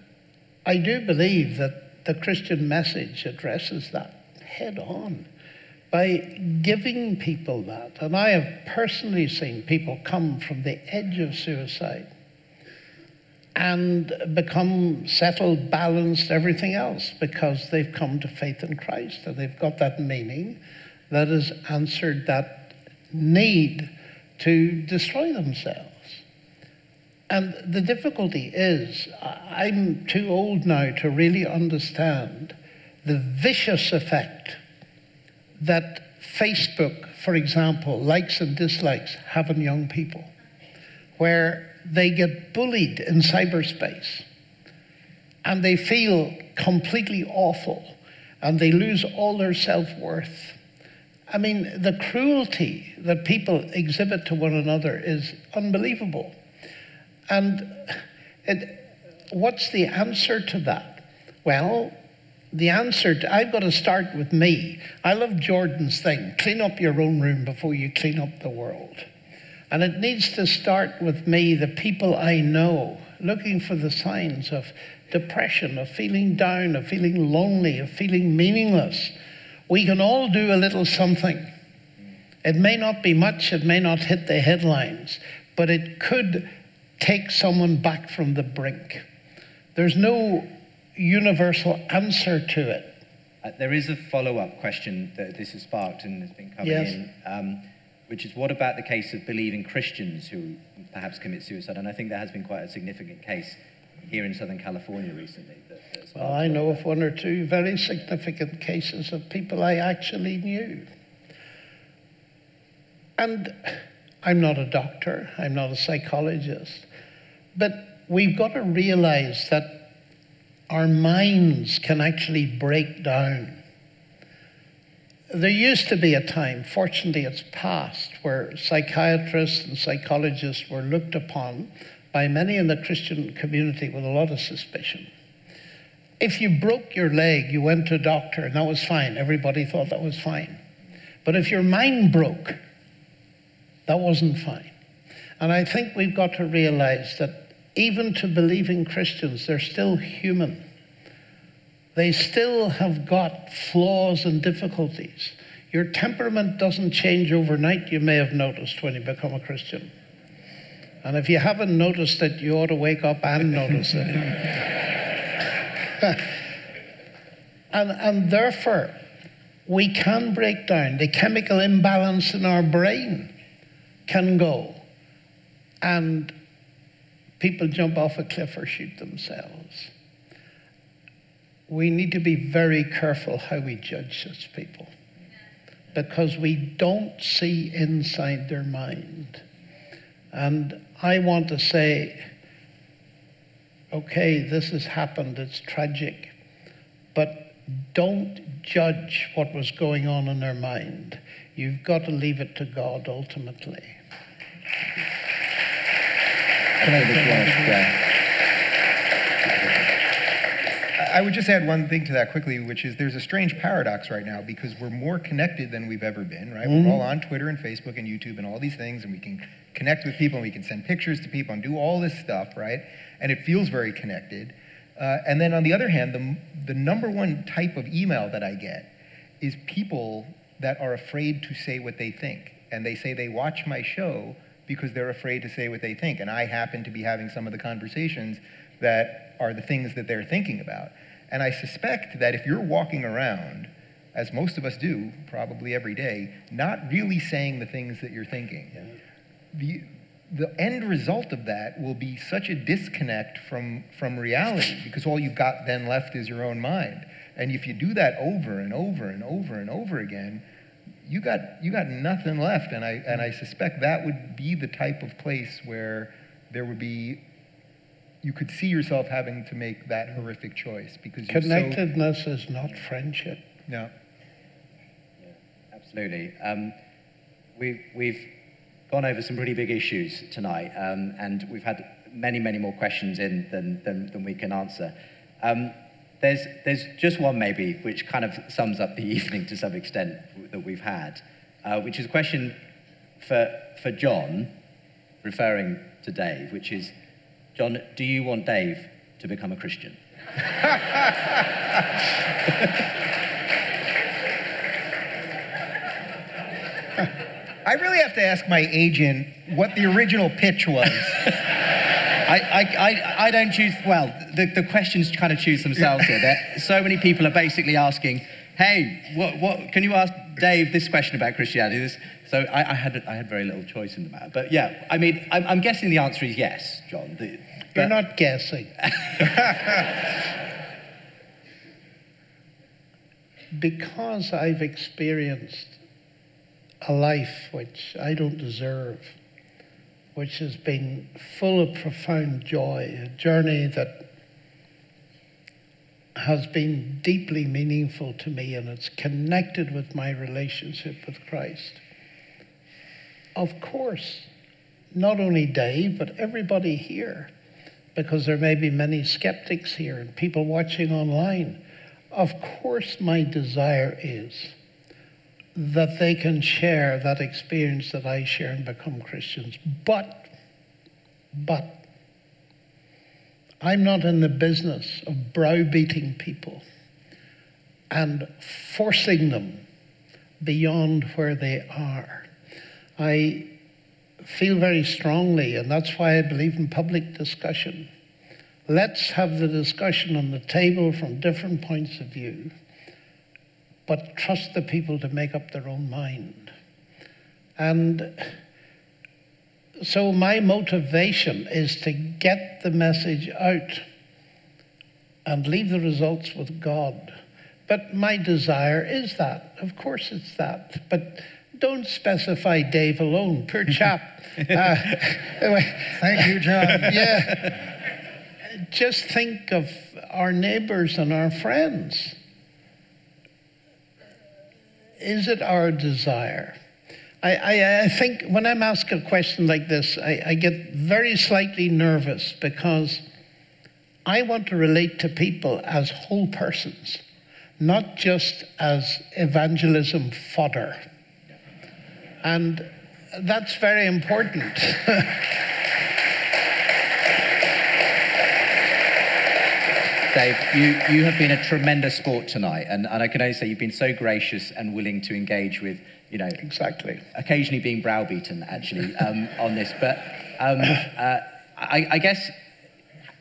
I do believe that the Christian message addresses that head on by giving people that. And I have personally seen people come from the edge of suicide and become settled, balanced, everything else because they've come to faith in Christ and they've got that meaning that has answered that need to destroy themselves. And the difficulty is, I'm too old now to really understand the vicious effect that Facebook, for example, likes and dislikes have on young people, where they get bullied in cyberspace and they feel completely awful and they lose all their self worth. I mean, the cruelty that people exhibit to one another is unbelievable. And it, what's the answer to that? Well, the answer, to, I've got to start with me. I love Jordan's thing clean up your own room before you clean up the world. And it needs to start with me, the people I know, looking for the signs of depression, of feeling down, of feeling lonely, of feeling meaningless. We can all do a little something. It may not be much, it may not hit the headlines, but it could take someone back from the brink. There's no universal answer to it. Uh, there is a follow up question that this has sparked and has been coming yes. in, um, which is what about the case of believing Christians who perhaps commit suicide? And I think there has been quite a significant case here in Southern California recently. That, well, I know of one or two very significant cases of people I actually knew. And I'm not a doctor, I'm not a psychologist, but we've got to realize that our minds can actually break down. There used to be a time, fortunately it's past, where psychiatrists and psychologists were looked upon by many in the Christian community with a lot of suspicion. If you broke your leg, you went to a doctor, and that was fine. Everybody thought that was fine. But if your mind broke, that wasn't fine. And I think we've got to realize that even to believing Christians, they're still human. They still have got flaws and difficulties. Your temperament doesn't change overnight, you may have noticed when you become a Christian. And if you haven't noticed it, you ought to wake up and *laughs* notice it. *laughs* and, and therefore, we can break down. The chemical imbalance in our brain can go. And people jump off a cliff or shoot themselves. We need to be very careful how we judge such people because we don't see inside their mind. And I want to say, okay, this has happened, it's tragic, but don't judge what was going on in their mind. You've got to leave it to God ultimately. Can I uh, would just add one thing to that quickly, which is there's a strange paradox right now because we're more connected than we've ever been, right? Mm-hmm. We're all on Twitter and Facebook and YouTube and all these things, and we can connect with people and we can send pictures to people and do all this stuff, right? And it feels very connected. Uh, and then on the other hand, the, the number one type of email that I get is people that are afraid to say what they think. And they say they watch my show because they're afraid to say what they think. And I happen to be having some of the conversations that are the things that they're thinking about. And I suspect that if you're walking around, as most of us do, probably every day, not really saying the things that you're thinking, yeah. the, the end result of that will be such a disconnect from, from reality because all you've got then left is your own mind. And if you do that over and over and over and over again, you got, you got nothing left. And I, and I suspect that would be the type of place where there would be, you could see yourself having to make that horrific choice because connectedness so, is not friendship. No. Yeah, absolutely. Um, we've, we've gone over some pretty big issues tonight, um, and we've had many, many more questions in than, than, than we can answer. Um, there's, there's just one maybe, which kind of sums up the *laughs* evening to some extent that we've had, uh, which is a question for, for John, referring to Dave, which is, John, do you want Dave to become a Christian? I really have to ask my agent what the original pitch was. *laughs* I, I, I, I, don't choose, well, the, the questions kind of choose themselves here. That so many people are basically asking, hey, what, what, can you ask Dave this question about Christianity? This, so I, I, had, I had very little choice in the matter. But yeah, I mean, I'm, I'm guessing the answer is yes, John. The, You're not guessing. *laughs* because I've experienced a life which I don't deserve, which has been full of profound joy, a journey that has been deeply meaningful to me and it's connected with my relationship with Christ. Of course, not only Dave, but everybody here, because there may be many skeptics here and people watching online. Of course, my desire is that they can share that experience that I share and become Christians. But, but, I'm not in the business of browbeating people and forcing them beyond where they are. I feel very strongly, and that's why I believe in public discussion. Let's have the discussion on the table from different points of view but trust the people to make up their own mind. And so my motivation is to get the message out and leave the results with God. But my desire is that. Of course, it's that. But don't specify Dave alone. per *laughs* chap. uh, Thank you, John. *laughs* Yeah. Just think of our neighbors and our friends is it our desire? I, I, I, think when I'm asked a question like this, I, I get very slightly nervous because I want to relate to people as whole persons, not just as evangelism fodder. And that's very important. Dave, you, you have been a tremendous sport tonight, and, and I can only say you've been so gracious and willing to engage with, you know, exactly. Occasionally being browbeaten, actually, um, on this. But um, uh, I, I guess,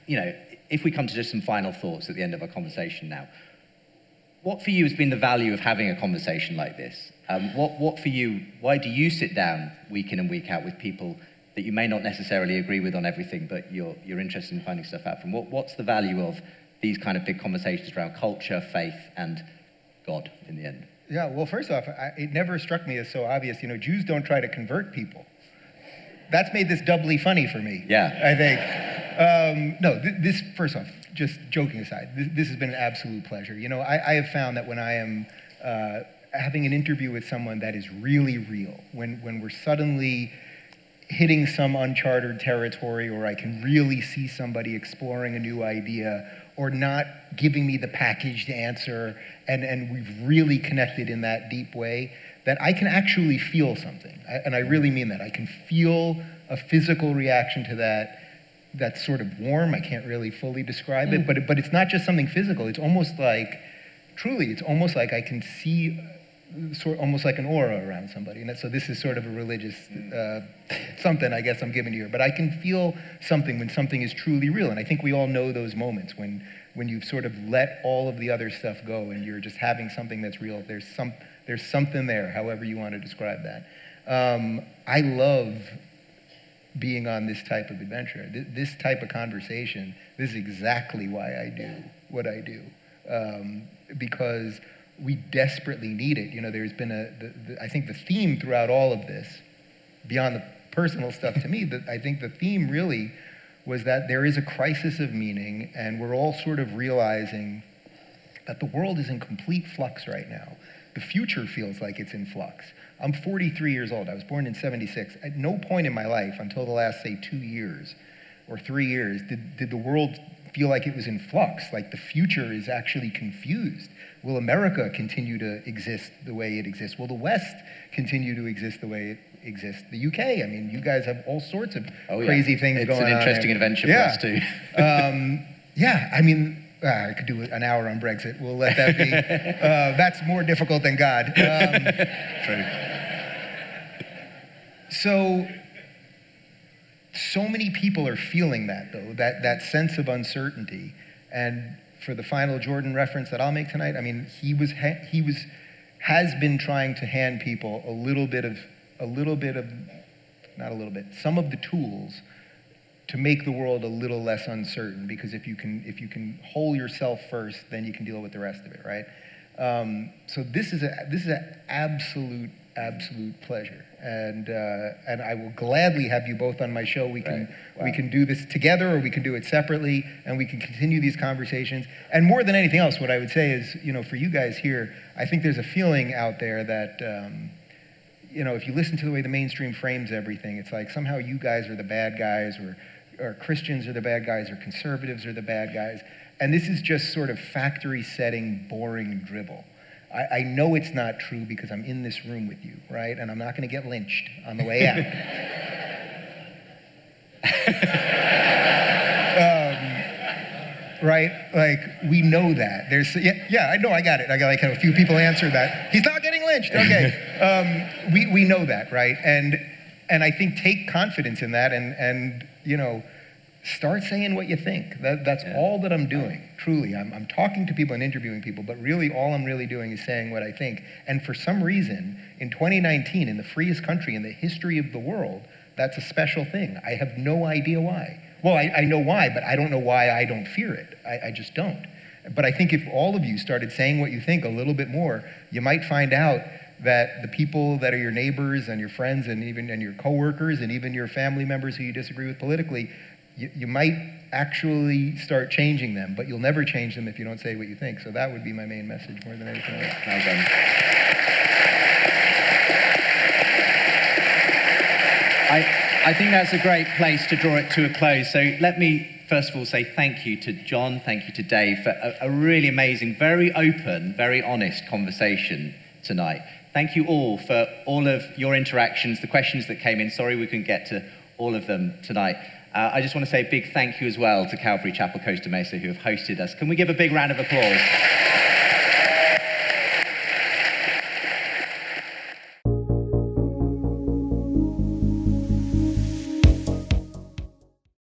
you know, if we come to just some final thoughts at the end of our conversation now, what for you has been the value of having a conversation like this? Um, what, what for you, why do you sit down week in and week out with people that you may not necessarily agree with on everything, but you're, you're interested in finding stuff out from? What, what's the value of these kind of big conversations around culture, faith, and God in the end? Yeah, well, first off, I, it never struck me as so obvious. You know, Jews don't try to convert people. That's made this doubly funny for me. Yeah. I think. Um, no, th- this, first off, just joking aside, this, this, has been an absolute pleasure. You know, I, I have found that when I am uh, having an interview with someone that is really real, when, when we're suddenly hitting some uncharted territory, or I can really see somebody exploring a new idea, or not giving me the packaged answer, and, and we've really connected in that deep way, that I can actually feel something. I, and I really mean that. I can feel a physical reaction to that that's sort of warm. I can't really fully describe it, mm. but, but it's not just something physical. It's almost like truly, it's almost like I can see sort almost like an aura around somebody. And so this is sort of a religious uh, something, I guess I'm giving to you. But I can feel something when something is truly real. And I think we all know those moments when, when you've sort of let all of the other stuff go and you're just having something that's real. There's, some, there's something there, however you want to describe that. Um, I love being on this type of adventure. This type of conversation, this is exactly why I do what I do. Um, because we desperately need it. You know, there's been a, the, the, I think the theme throughout all of this, beyond the personal stuff to me, that I think the theme really was that there is a crisis of meaning, and we're all sort of realizing that the world is in complete flux right now. The future feels like it's in flux. I'm 43 years old. I was born in 76. At no point in my life until the last, say, two years or three years did, did the world feel like it was in flux, like the future is actually confused. Will America continue to exist the way it exists? Will the West continue to exist the way it exists? The UK, I mean, you guys have all sorts of oh, crazy yeah. things it's going on. It's an interesting adventure yeah. for us too. *laughs* um, yeah, I mean, uh, I could do an hour on Brexit. We'll let that be. *laughs* Uh, that's more difficult than God. Um, True. So, so many people are feeling that though, that, that sense of uncertainty. And for the final Jordan reference that I'll make tonight, I mean, he was, he was, has been trying to hand people a little bit of, a little bit of, not a little bit, some of the tools to make the world a little less uncertain. Because if you can, if you can hold yourself first, then you can deal with the rest of it, right? Um, so this is a, this is an absolute, absolute pleasure and uh, and I will gladly have you both on my show. We can right. wow. we can do this together, or we can do it separately, and we can continue these conversations. And more than anything else, what I would say is, you know, for you guys here, I think there's a feeling out there that. Um, you know, if you listen to the way the mainstream frames everything, it's like somehow you guys are the bad guys, or, or Christians are the bad guys, or conservatives are the bad guys. And this is just sort of factory setting, boring dribble. I, I know it's not true because I'm in this room with you, right? And I'm not going to get lynched on the way out. *laughs* um, right? Like, we know that. There's, yeah, yeah, I know, I got it. I got like a few people answer that. He's not getting lynched. Okay. *laughs* Um, we, we know that, right? And, and I think take confidence in that and, and you know, start saying what you think. That, that's yeah. all that I'm doing, truly. I'm, I'm talking to people and interviewing people, but really all I'm really doing is saying what I think. And for some reason, in 2019, in the freest country in the history of the world, that's a special thing. I have no idea why. Well, I, I know why, but I don't know why I don't fear it. I, I just don't. But I think if all of you started saying what you think a little bit more, you might find out that the people that are your neighbors and your friends and even and your coworkers and even your family members who you disagree with politically you, you might actually start changing them, but you'll never change them if you don't say what you think. So that would be my main message more than anything else. I, I think that's a great place to draw it to a close. So let me first of all say thank you to John, thank you to Dave for a, a really amazing, very open, very honest conversation tonight. Thank you all for all of your interactions, the questions that came in. Sorry we couldn't get to all of them tonight. Uh, I just want to say a big thank you as well to Calvary Chapel Costa Mesa who have hosted us. Can we give a big round of applause?